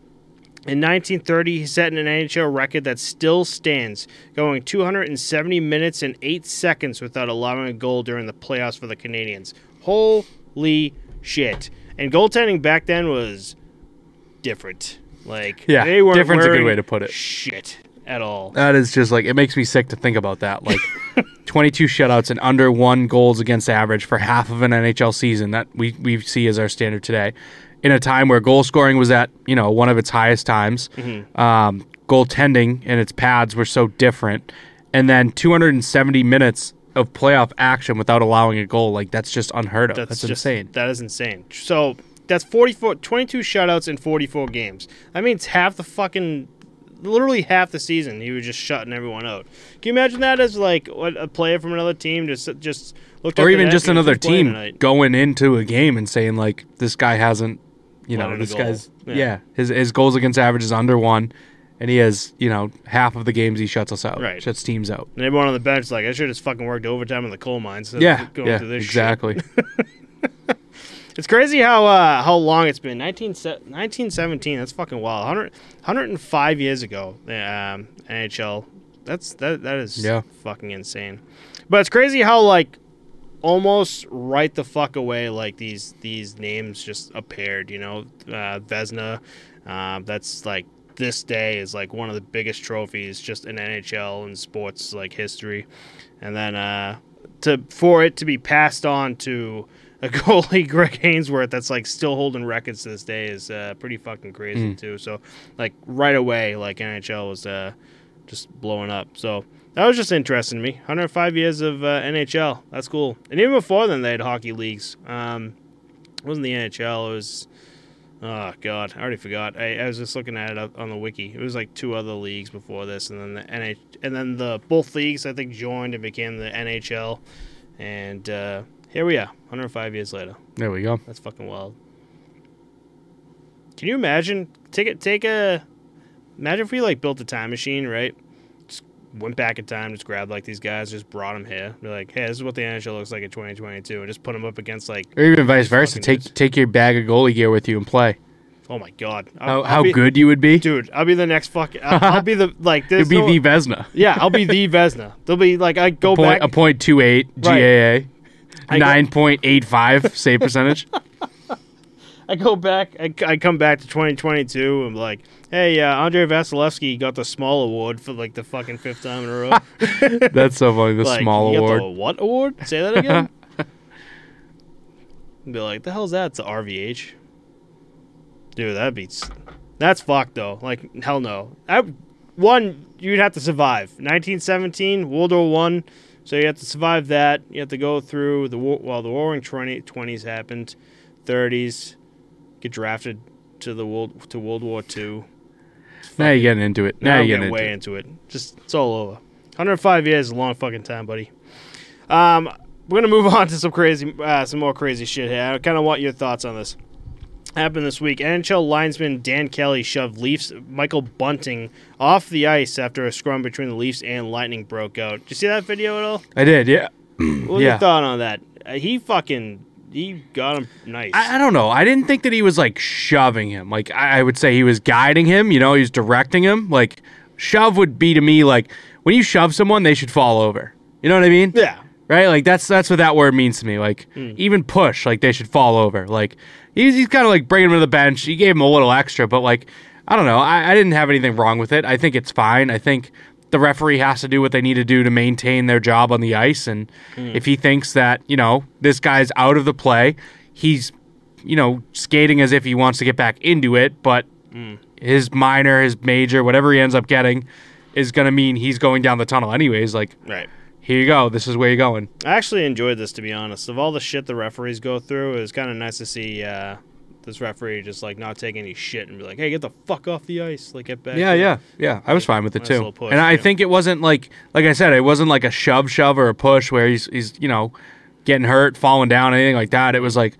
In 1930, he set an NHL record that still stands, going 270 minutes and 8 seconds without allowing a goal during the playoffs for the Canadiens. Holy shit. And goaltending back then was different. Like, Yeah, they weren't different's a good way to put it. Shit at all. That is just like it makes me sick to think about that. Like 22 shutouts and under one goals against average for half of an NHL season that we we see as our standard today. In a time where goal scoring was at you know one of its highest times, um, goaltending and its pads were so different, and then 270 minutes of playoff action without allowing a goal like that's just unheard of. That's, just, insane. That is insane. So that's 44, 22 shutouts in 44 games. That means half the fucking, literally half the season, he was just shutting everyone out. Can you imagine that as like what, a player from another team just just looked at or even just another team tonight? going into a game and saying like this guy hasn't you know Let in a this guy's Yeah. yeah. his his goals against average is under one and he has you know half of the games he shuts us out Right. shuts teams out And everyone on the bench is like, I should have just fucking worked overtime in the coal mines. yeah going yeah this exactly It's crazy how uh, how long it's been. 19, 1917, That's fucking wild. 100, 105 years ago. Um, NHL. That's that that is Yeah. fucking insane. But it's crazy how like almost right the fuck away like these these names just appeared. You know, uh, Vézina. Uh, that's like this day is like one of the biggest trophies just in NHL and sports like history. And then uh, to for it to be passed on to a goalie Greg Hainsworth that's like still holding records to this day is uh, pretty fucking crazy too. So like right away, like NHL was uh, just blowing up. So that was just interesting to me. 105 years of uh, NHL. That's cool. And even before then, they had hockey leagues. Um, it wasn't the NHL. It was oh god, I already forgot. I, I was just looking at it up on the wiki. It was like two other leagues before this, and then the NH- and then the both leagues I think joined and became the NHL. And uh, here we are, 105 years later. there we go That's fucking wild. Can you imagine? Take it. Take a. Imagine if we like built a time machine, right? Went back in time, just grabbed like these guys, just brought them here. Be like, hey, this is what the NHL looks like in 2022, and just put them up against like, or even vice versa take dudes. take your bag of goalie gear with you and play oh my god, I'll, how, I'll how be- good you would be dude. I'll be the next fucking. I'll, I'll be the like. You'd be no- the Vézina yeah, I'll be the Vézina. They'll be like, I go point, back. a point two eight GAA nine point eight five save percentage I go back. I, I come back to 2022. I'm like, hey, uh, Andrei Vasilevskiy got the small award for like the fucking fifth time in a row. that's so funny the like, small award the what award? Say that again. be like, the hell's that? It's the RVH. Dude, that beats. That's fucked though. Like hell no. I, one, you'd have to survive. 1917, World War One. So you have to survive that. You have to go through the war. Well, the Roaring 20, 20s happened, 30s, get drafted to the world to World War Two. now you're getting into it Now now you're getting way into it into it. Just it's all over. 105 years is a long fucking time, buddy. Um, we're gonna move on to some crazy, uh, some more crazy shit here. I kind of want your thoughts on this. Happened this week. NHL linesman Dan Kelly shoved Leafs Michael Bunting off the ice after a scrum between the Leafs and Lightning broke out. Did you see that video at all? I did yeah What Yeah. your thought on that? Uh, he fucking he got him nice. I, I don't know. I didn't think that he was like shoving him. Like I, I would say he was guiding him. You know, he was directing him. Like shove would be to me like when you shove someone, they should fall over. You know what I mean? yeah. Right? Like that's that's what that word means to me. Like Hmm. even push, like they should fall over. Like he's he's kind of like bringing him to the bench. He gave him a little extra, but like I don't know. I, I didn't have anything wrong with it. I think it's fine. I think the referee has to do what they need to do to maintain their job on the ice. And if he thinks that, you know, this guy's out of the play, he's, you know, skating as if he wants to get back into it, but his minor, his major, whatever he ends up getting is going to mean he's going down the tunnel anyways. Like, Right. here you go. This is where you're going. I actually enjoyed this to be honest. Of all the shit the referees go through, it was kind of nice to see uh, this referee just like not take any shit and be like, "Hey, get the fuck off the ice, like get back." Yeah, in." yeah, yeah. I was fine with it Nice too. push, and I yeah. think it wasn't like, like I said, it wasn't like a shove, shove or a push where he's, he's, you know, getting hurt, falling down, anything like that. It was like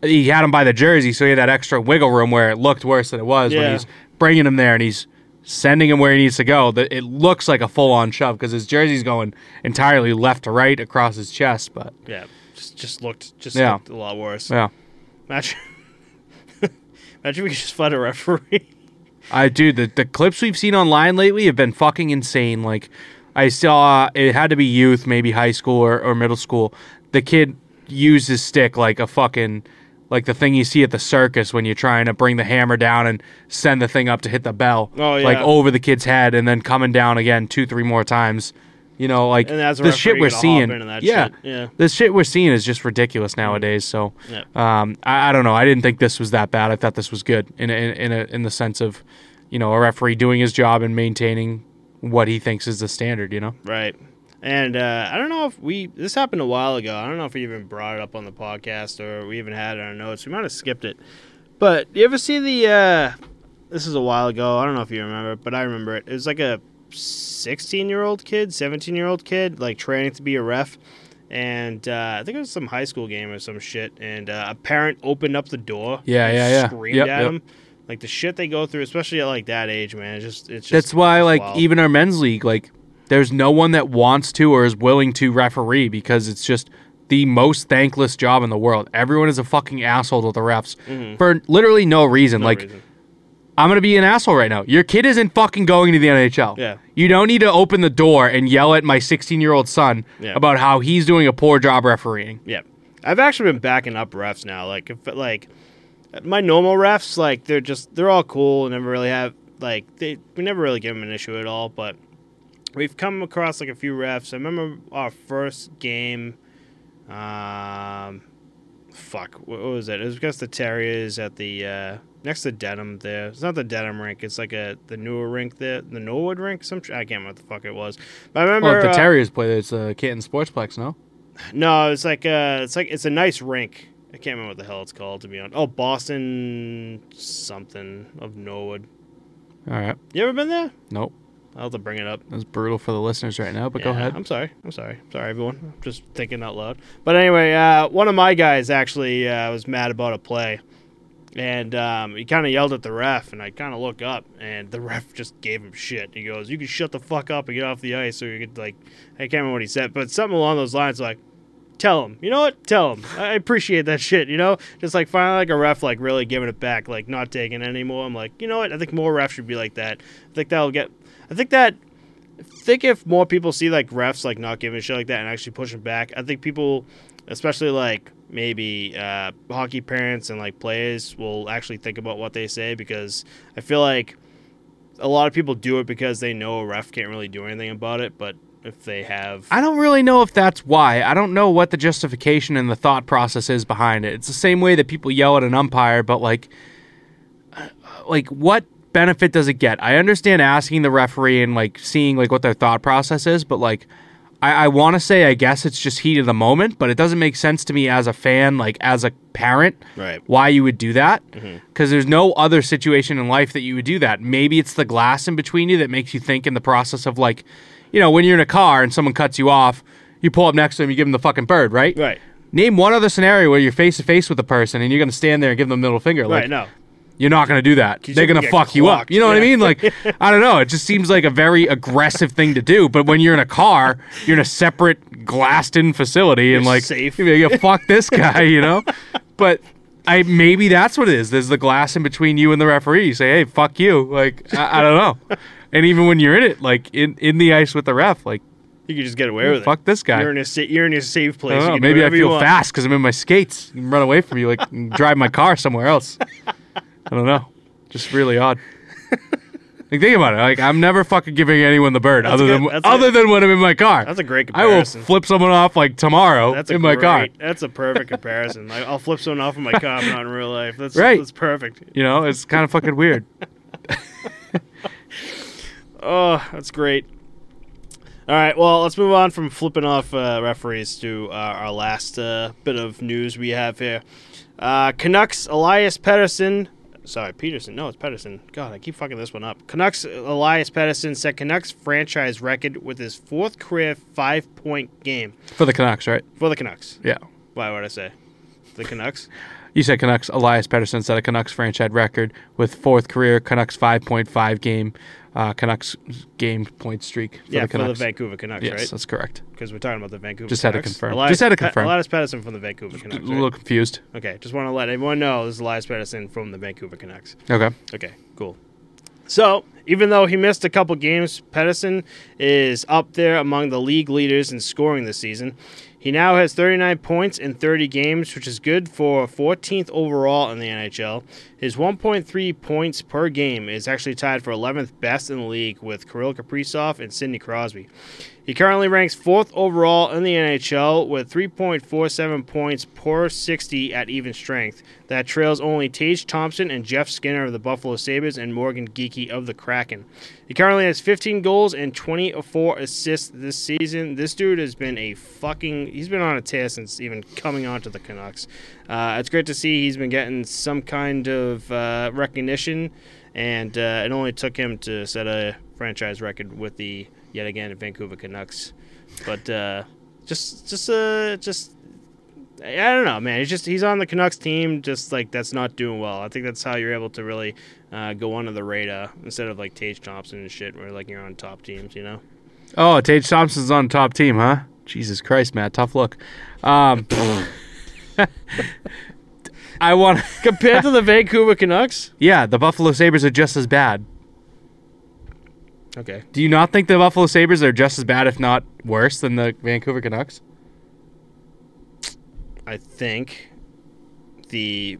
he had him by the jersey, so he had that extra wiggle room where it looked worse than it was when Yeah. he's bringing him there and he's sending him where he needs to go. That it looks like a full on shove because his jersey's going entirely left to right across his chest. But yeah. Just just looked just Yeah. looked a lot worse. yeah, Imagine, imagine we could just fight a referee. I dude, the the clips we've seen online lately have been fucking insane. Like I saw it had to be youth, maybe high school or, or middle school. The kid used his stick like a fucking like the thing you see at the circus when you're trying to bring the hammer down and send the thing up to hit the bell. Oh, yeah. Like over the kid's head and then coming down again two, three more times. You know, like And as a the shit we're you gotta hop seeing. in yeah. shit. Yeah. The shit we're seeing is just ridiculous nowadays. So Yeah. um, I, I don't know. I didn't think this was that bad. I thought this was good in in in, a, in the sense of, you know, a referee doing his job and maintaining what he thinks is the standard. You know. Right. And uh, I don't know if we this happened a while ago. I don't know if we even brought it up on the podcast or we even had it on our notes. We might have skipped it. But you ever see the? Uh, this is a while ago. I don't know if you remember, but I remember it. It was like a 16 year old kid, 17 year old kid, like training to be a ref. And uh, I think it was some high school game or some shit. And uh, a parent opened up the door. Yeah, and yeah, yeah. Screamed Yep, at yep. him. Like the shit they go through, especially at like that age, man. It's just it's just. That's why, like, wild. even our men's league, like, there's no one that wants to or is willing to referee because it's just the most thankless job in the world. Everyone is a fucking asshole to the refs for literally no reason. Mm-hmm. No like, reason. I'm gonna be an asshole right now. Your kid isn't fucking going to the NHL. Yeah. You don't need to open the door and yell at my 16 year old son Yeah. about how he's doing a poor job refereeing. Yeah, I've actually been backing up refs now. Like if like my normal refs, like they're just they're all cool and never really have like they we never really give them an issue at all. But we've come across like a few refs. I remember our first game. Um, fuck, what was it? It was against the Terriers at the uh, next to Dedham. There, it's not the Dedham rink. It's like a the newer rink there, the Norwood rink. Some I can't remember what the fuck it was. But I remember Well, the uh, Terriers play, there. it's a Canton Sportsplex, no? no, it's like uh it's like it's a nice rink. I can't remember what the hell it's called to be honest. Oh, Boston something of Norwood. All right. You ever been there? Nope. I'll have to bring it up. That's brutal for the listeners right now, but go Yeah, ahead. I'm sorry. I'm sorry. Sorry, everyone. I'm just thinking out loud. But anyway, uh, one of my guys actually uh, was mad about a play, and um, he kind of yelled at the ref, and I kind of look up, and the ref just gave him shit. He goes, "You can shut the fuck up and get off the ice," or you could like, I can't remember what he said, but something along those lines, like. Tell him, you know what? Tell him. I appreciate that shit. You know, just like finally like a ref like really giving it back, like not taking it anymore. I'm like, you know what? I think more refs should be like that. I think that'll get. I think that think if more people see like refs like not giving shit like that and actually pushing back, I think people, especially like maybe uh, hockey parents and like players, will actually think about what they say because I feel like a lot of people do it because they know a ref can't really do anything about it, but if they have, I don't really know if that's why. I don't know what the justification and the thought process is behind it. It's the same way that people yell at an umpire, but like, uh, like what benefit does it get? I understand asking the referee and like seeing like what their thought process is, but like, I, I want to say I guess it's just heat of the moment, but it doesn't make sense to me as a fan, like as a parent, Right. why you would do that. Mm-hmm. Because there's no other situation in life that you would do that. Maybe it's the glass in between you that makes you think in the process of like, you know, when you're in a car and someone cuts you off, you pull up next to them, you give them the fucking bird, right? right, Name one other scenario where you're face to face with a person and you're going to stand there and give them the middle finger. Like, right, no, you're not going to do that. They're going to fuck you up. You know what I mean? Like, I don't know. It just seems like a very aggressive thing to do. But when you're in a car, you're in a separate glassed in facility and You're like, safe. you fuck this guy, you know? But I maybe that's what it is. There's the glass in between you and the referee. You say, hey, fuck you. Like, I, I don't know. And even when you're in it, like in, in the ice with the ref, like, you can just get away with fuck it. Fuck this guy. You're in a sa- you're in a safe I place. don't know, maybe I feel fast because I'm in my skates and run away from you, like and drive my car somewhere else. I don't know. Just really odd. Like think about it. Like I'm never fucking giving anyone the bird That's other good. than That's other a- than when I'm in my car. That's a great comparison. I will flip someone off like tomorrow That's in my great, car. That's a perfect comparison. Like, I'll flip someone off in my car, but not in real life. That's Right. That's perfect. You know, it's kind of fucking weird. Oh, that's great. All right, well, let's move on from flipping off uh, referees to uh, our last uh, bit of news we have here. Uh, Canucks Elias Pettersson. Sorry, Peterson. No, it's Pettersson. God, I keep fucking this one up. Canucks Elias Pettersson set Canucks franchise record with his fourth career five point game For the Canucks, right? for the Canucks. Yeah. Why would I say the Canucks? You said Canucks. Elias Pettersson set a Canucks franchise record with fourth career Canucks 5.5 game uh, Canucks game point streak for yeah, the for the Vancouver Canucks, yes, right? that's correct. Because we're talking about the Vancouver. Just had to Canucks. confirm. Elias Just had to confirm. Elias Pettersson from the Vancouver Canucks. A little confused. Okay, just want to let everyone know this is Elias Pettersson from the Vancouver Canucks. Okay. Okay, cool. So, even though he missed a couple games, Pettersson is up there among the league leaders in scoring this season. He now has 39 points in 30 games, which is good for 14th overall in the NHL. His 1.3 points per game is actually tied for 11th best in the league with Kirill Kaprizov and Sidney Crosby. He currently ranks fourth overall in the NHL with 3.47 points per 60 at even strength. That trails only Tage Thompson and Jeff Skinner of the Buffalo Sabres and Morgan Geekie of the Kraken. He currently has 15 goals and 24 assists this season. This dude has been a fucking. He's been on a tear since even coming onto the Canucks. Uh, it's great to see he's been getting some kind of uh, recognition, and uh, it only took him to set a franchise record with the yet again Vancouver Canucks. But uh, just, just, uh, just I don't know, man. He's just he's on the Canucks team, just like that's not doing well. I think that's how you're able to really uh, go under the radar instead of like Tage Thompson and shit, where like you're on top teams, you know. Oh, Tage Thompson's on top team, huh? Jesus Christ, Matt. Tough look. Um, I want. Compared to the Vancouver Canucks, Yeah, the Buffalo Sabres are just as bad. okay. Do you not think the Buffalo Sabres are just as bad, if not worse, than the Vancouver Canucks? I think the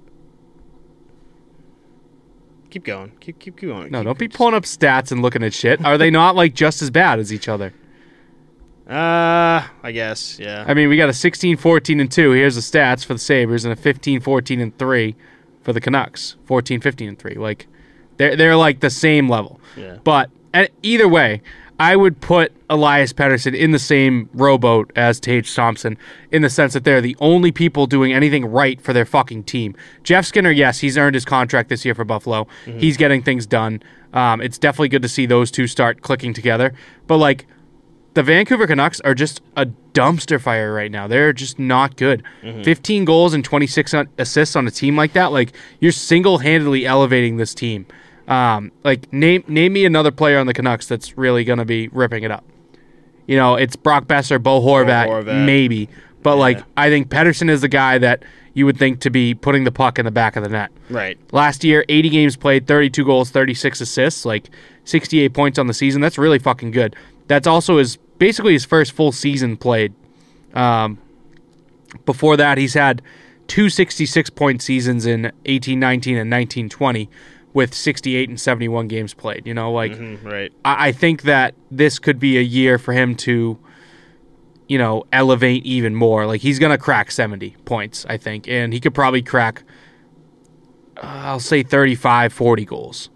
keep going, keep keep keep going. No, Keep- don't be just- pulling up stats and looking at shit. Are they not like just as bad as each other? Uh, I guess, yeah. I mean, we got a 16 14 and 2. Here's the stats for the Sabres and a 15 14 and 3 for the Canucks. 14 15 and 3. Like they're they're like the same level. yeah. But uh, either way, I would put Elias Pettersson in the same rowboat as Tage Thompson in the sense that they're the only people doing anything right for their fucking team. Jeff Skinner, yes, he's earned his contract this year for Buffalo. He's getting things done. Um, it's definitely good to see those two start clicking together. But like the Vancouver Canucks are just a dumpster fire right now. They're just not good. 15 goals and 26 assists on a team like that. Like you're single-handedly elevating this team. Um, like name name me another player on the Canucks that's really going to be ripping it up. You know, it's Brock Boeser, Bo Horvat, Horvat. maybe. But like I think Pettersson is the guy that you would think to be putting the puck in the back of the net. Right. Last year, 80 games played, 32 goals, 36 assists, like 68 points on the season. That's really fucking good. That's also his basically his first full season played. Um, before that, he's had two 66 point seasons in 18 19 and 19 20 with 68 and 71 games played. You know, like Mhm, right. I, I think that this could be a year for him to, you know, elevate even more. Like he's gonna crack seventy points, I think, and he could probably crack. Uh, I'll say 35, 40 goals.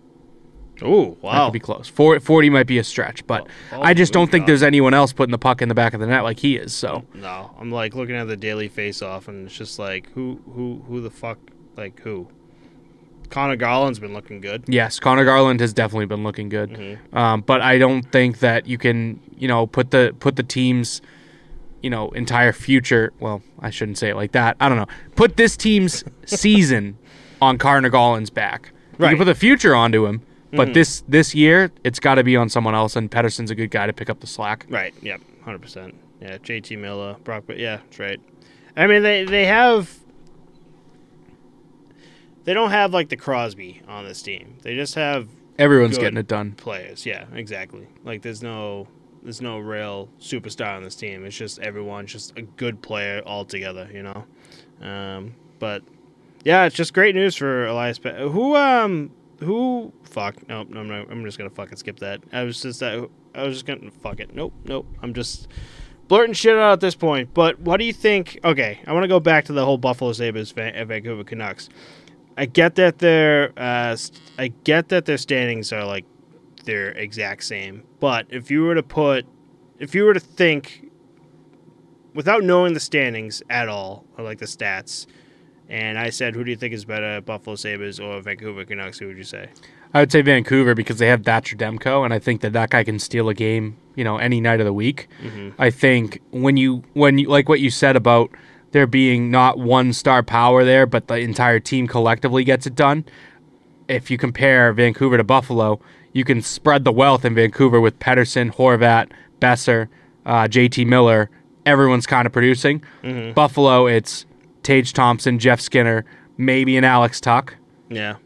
Oh, That wow. could be close. 40 might be a stretch, but Oh, I just don't think God. there's anyone else putting the puck in the back of the net like he is. So No, I'm like looking at the daily face-off, and it's just like, who, who, who the fuck, like who? Conor Garland's been looking good. yes, Conor Garland has definitely been looking good. Mhm. Um, but I don't think that you can, you know, put the put the team's, you know, entire future. Well, I shouldn't say it like that. I don't know. Put this team's season on Conor Garland's back. You Right. can put the future onto him, but Mhm. this this year it's got to be on someone else. And Pettersson's a good guy to pick up the slack. Right. Yep. Hundred percent. Yeah. JT Miller, Brock. But yeah, that's right. I mean, they they have. They don't have like the Crosby on this team. They just have Everyone's getting it done. players. Yeah, exactly. Like there's no there's no real superstar on this team. It's just everyone's just a good player altogether, you know. Um, but yeah, it's just great news for Elias. Pe- who um who? Fuck. Nope. No, I'm not, I'm just gonna fucking skip that. I was just that. I was just gonna fuck it. Nope. Nope. I'm just blurting shit out at this point. But what do you think? Okay, I want to go back to the whole Buffalo Sabres Van- Vancouver Canucks. I get that their uh, I get that their standings are like they're exact same. But if you were to put, if you were to think, without knowing the standings at all, or like the stats, and I said, who do you think is better, Buffalo Sabres or Vancouver Canucks? Who would you say? I would say Vancouver because they have Thatcher Demko, and I think that that guy can steal a game, you know, any night of the week. I think when you when you like what you said about there being not one star power there, but the entire team collectively gets it done. If you compare Vancouver to Buffalo, you can spread the wealth in Vancouver with Pettersson, Horvat, Boeser, uh, JT Miller. Everyone's kind of producing. Buffalo, it's Tage Thompson, Jeff Skinner, maybe an Alex Tuch. Yeah.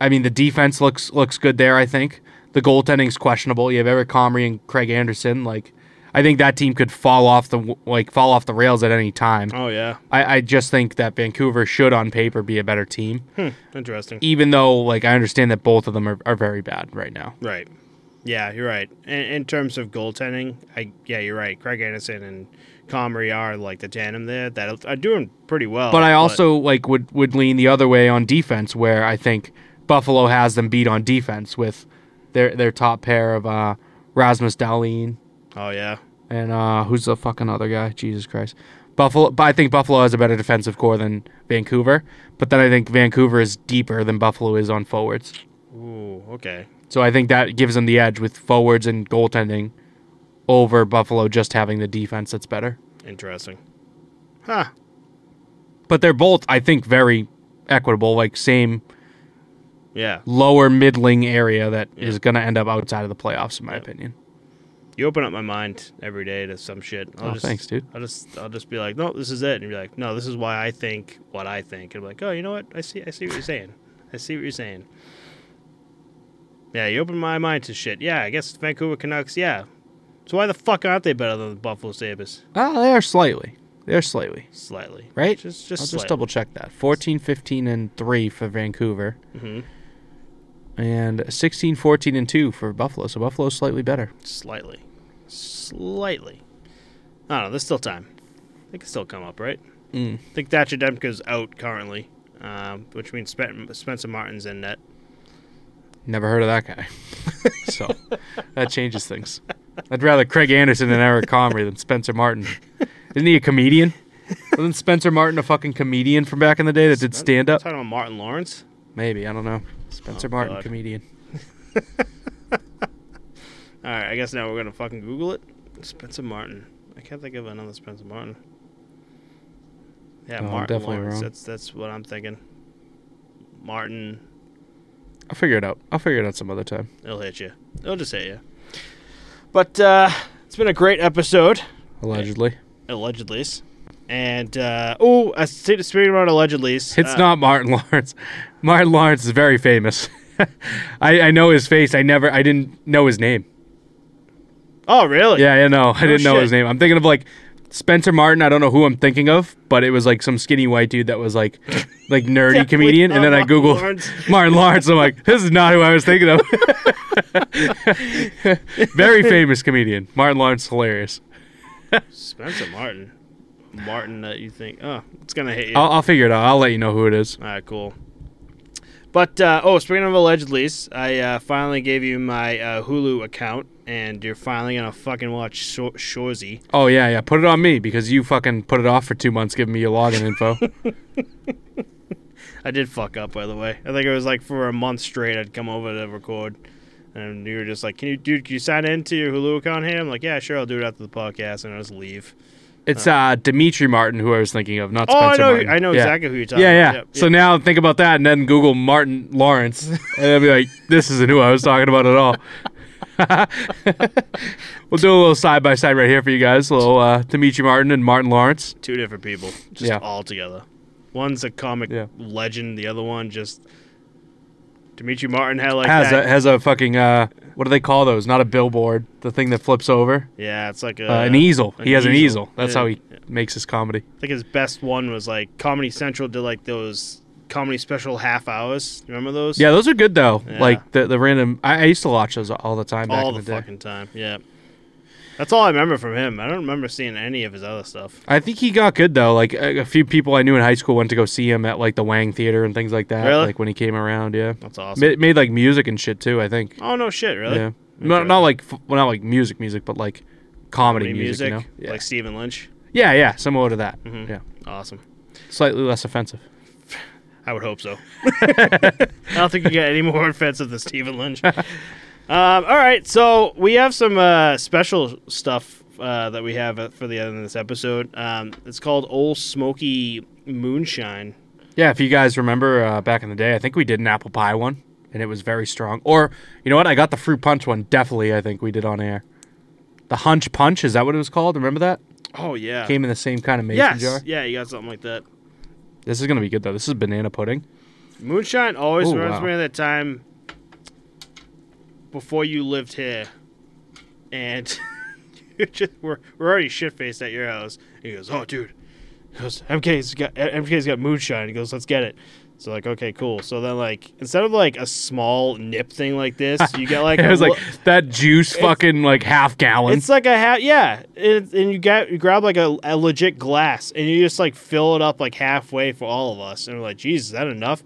I mean, the defense looks looks good there. I think the goaltending's questionable. You have Eric Comrie and Craig Anderson. Like, I think that team could fall off the like fall off the rails at any time. Oh yeah. I, I just think that Vancouver should, on paper, be a better team. Hmm. Interesting. Even though, like, I understand that both of them are, are very bad right now. Right. Yeah, you're right. In, in terms of goaltending, I yeah, you're right. Craig Anderson and Comrie are like the tandem there that are doing pretty well. But I also like would would lean the other way on defense, where I think Buffalo has them beat on defense with their their top pair of uh, Rasmus Dahlin oh yeah, and uh, who's the fucking other guy? Jesus Christ, Buffalo. But I think Buffalo has a better defensive core than Vancouver. But then I think Vancouver is deeper than Buffalo is on forwards. ooh, okay, So I think that gives them the edge with forwards and goaltending over Buffalo just having the defense that's better. interesting. Huh. But they're both, I think, very equitable, like same Yeah, lower middling area that is Yeah. going to end up outside of the playoffs, in my Yeah. opinion. you open up my mind every day to some shit. I'll Oh, just, thanks, dude. I'll just I'll just be like, no, this is it, and you're like, no, this is why I think what I think. And I'm like, oh, you know what? I see I see what you're saying. I see what you're saying. Yeah, you open my mind to shit. Yeah, I guess Vancouver Canucks. Yeah. So why the fuck aren't they better than the Buffalo Sabres? Oh, they are slightly. They're slightly, Slightly, right? Just just I'll slightly. just double check that. 14, 15, and 3 for Vancouver, Mm-hmm. and 16, 14, and 2 for Buffalo. So Buffalo's slightly better. Slightly. Slightly. I don't know. There's still time. They can still come up, right? Mm. I think Thatcher Demko's out currently, um, which means Spen- Spencer Martin's in net. Never heard of that guy. so that changes things. I'd rather Craig Anderson than Eric Comrie than Spencer Martin. Isn't he a comedian? Wasn't Spencer Martin a fucking comedian from back in the day that did stand up? Talking about Martin Lawrence. Maybe I don't know. Spencer Oh, Martin, God. comedian. All right, I guess now we're gonna fucking Google it. Spencer Martin. I can't think of another Spencer Martin. Yeah, I'm Martin definitely Lawrence. wrong. That's that's what I'm thinking. Martin, I'll figure it out. I'll figure it out some other time. it'll hit you. It'll just hit you. But uh, it's been a great episode. Allegedly, allegedly. And uh, oh, uh, speaking about allegedly, it's uh, not Martin Lawrence. Martin Lawrence is very famous. I, I know his face. I never. I didn't know his name. Oh, really? Yeah, I know. I didn't know shit. his name. I'm thinking of like Spencer Martin. I don't know who I'm thinking of, but it was like some skinny white dude that was like, like nerdy comedian. And then uh, I Martin googled Lawrence. Martin Lawrence. I'm like, this is not who I was thinking of. Very famous comedian. Martin Lawrence, hilarious. Spencer Martin. Martin, that you think? Oh, it's gonna hit you. I'll, I'll figure it out. I'll let you know who it is. All right, cool. But uh, oh, speaking of allegedly, Lease, I uh, finally gave you my uh, Hulu account, and you're finally gonna fucking watch Shor- Shoresy. Oh yeah, yeah. Put it on me because you fucking put it off for two months, giving me your login info. I did fuck up, by the way. I think it was like for a month straight. I'd come over to record, and you were just like, "Can you, dude? Can you sign into your Hulu account here?" I'm like, "Yeah, sure. I'll do it after the podcast," and I just leave. It's uh, Demetri Martin who I was thinking of, not Oh, I Spencer know. Martin. I know Yeah. exactly who you're talking Yeah, yeah. about. Yep, So yep. now think about that, and then Google Martin Lawrence, and I'll be like, "This isn't who I was talking about at all." we'll do a little side by side right here for you guys. A little uh, Demetri Martin and Martin Lawrence. two different people, just Yeah. all together. One's a comic Yeah. legend. The other one just Demetri Martin had like has that. a has a fucking uh, what do they call those? Not a billboard, the thing that flips over. yeah, it's like a, Uh, an easel. an he has an easel. easel. That's Yeah. how he makes his comedy. I think his best one was like Comedy Central did like those comedy special half hours. Remember those? Yeah, those are good though. Yeah. Like the the random. I, I used to watch those all the time back all in the, the, fucking time. Yeah, that's all I remember from him. I don't remember seeing any of his other stuff. I think he got good though. Like a, a few people I knew in high school went to go see him at like the Wang Theater and things like that. Really? Like when he came around, yeah. That's awesome. Ma- made like music and shit too. I think. oh no shit, really? Yeah. Not, not like well, not like music, music, but like comedy, Comedy music. music, you know? Yeah. like Stephen Lynch. yeah, yeah, similar to that. Mhm. Yeah, Awesome. slightly less offensive. I would hope so. I don't think you get any more offensive than Stephen Lynch. um, all right, so we have some uh, special stuff uh, that we have uh, for the end of this episode. Um, it's called Old Smoky Moonshine. Yeah, if you guys remember uh, back in the day, I think we did an apple pie one, and it was very strong. Or you know what? I got the fruit punch one. Definitely, I think we did on air. The hunch punch is that what it was called? Remember that? Oh yeah. Came in the same kind of mason yes. jar. Yeah, you got something like that. This is gonna be good though. This is banana pudding. Moonshine always reminds wow. me of that time before you lived here, and you just, we're we're already shit faced at your house. He goes, "Oh, dude," he goes, "MK's got MK's got moonshine." He goes, "Let's get it." So like, okay, cool. So then like instead of like a small nip thing like this, you get like it a was like that juice, fucking like half gallon. it's like a half, yeah. It, and you get you grab like a, a legit glass, and you just like fill it up like halfway for all of us. And we're like, "Jesus, is that enough?"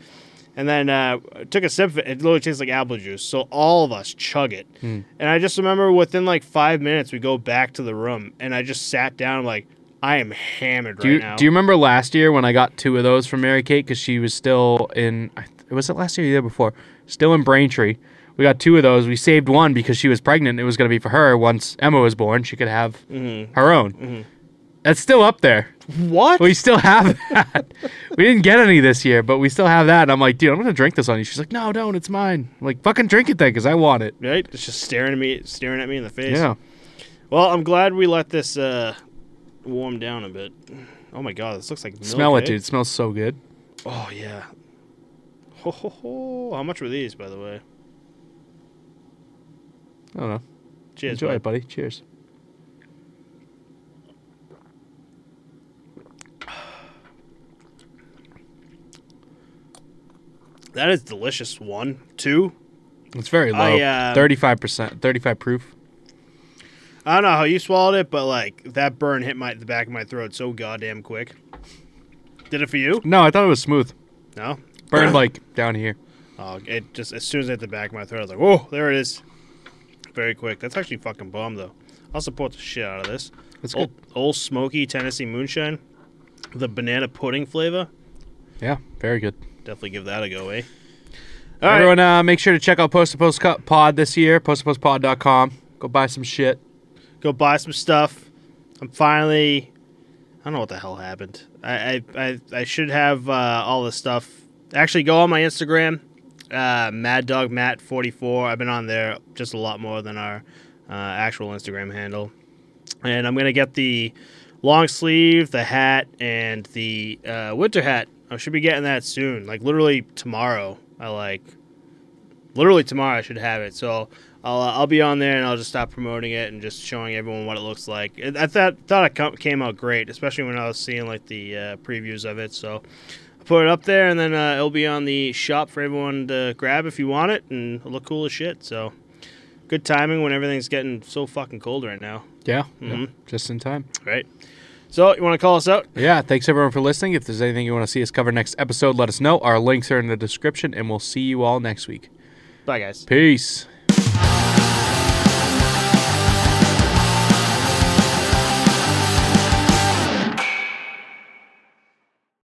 And then uh, took a sip of it. It literally tastes like apple juice. So all of us chug it. Hmm. And I just remember within like five minutes, we go back to the room, and I just sat down like, I am hammered do right you now. do you remember last year when I got two of those from Mary Kate because she was still in? Was it last year or the year before? Still in Braintree. We got two of those. We saved one because she was pregnant. It was going to be for her once Emma was born. She could have Mm-hmm. her own. That's still up there. what? We still have that. we didn't get any this year, but we still have that. And I'm like, dude, I'm gonna drink this on you. She's like, no, don't. It's mine. I'm like, fucking drink it then, because I want it. right? It's just staring at me, staring at me in the face. Yeah. Well, I'm glad we let this uh, warm down a bit. Oh my god, this looks like milk, Smell it, eh? dude. It smells so good. Oh yeah. Ho, ho, ho. How much were these, by the way? I don't know. Cheers, Enjoy bud. it, buddy. Cheers. That is delicious. One, two. It's very low. Uh, Thirty-five percent. Thirty-five proof. I don't know how you swallowed it, but like that burn hit my the back of my throat so goddamn quick. Did it for you? No, I thought it was smooth. No. Burned like down here. Oh, it just as soon as it hit the back of my throat, I was like, "Whoa, there it is!" Very quick. That's actually fucking bomb, though. I'll support the shit out of this. That's good. Old, old smoky Tennessee moonshine, the banana pudding flavor. Yeah, very good. Definitely give that a go, eh? All right. Everyone, uh, make sure to check out Post to Post Pod this year. Post to Post PostToPostPod.com. Go buy some shit. Go buy some stuff. I'm finally. I don't know what the hell happened. I I, I, I should have uh, all the stuff. Actually, go on my Instagram, uh, Mad Dog Matt 44. I've been on there just a lot more than our uh, actual Instagram handle, and I'm gonna get the long sleeve, the hat, and the uh, winter hat. I should be getting that soon, like literally tomorrow. I like literally tomorrow I should have it. So I'll uh, I'll be on there and I'll just stop promoting it and just showing everyone what it looks like. I thought thought it came out great, especially when I was seeing like the uh, previews of it. So I put it up there and then uh, it'll be on the shop for everyone to grab if you want it and it'll look cool as shit. So good timing when everything's getting so fucking cold right now, Yeah, Mhm. yeah, just in time. right? So you want to call us out? Yeah, thanks everyone for listening. If there's anything you want to see us cover next episode, let us know. Our links are in the description, and we'll see you all next week. Bye, guys. Peace.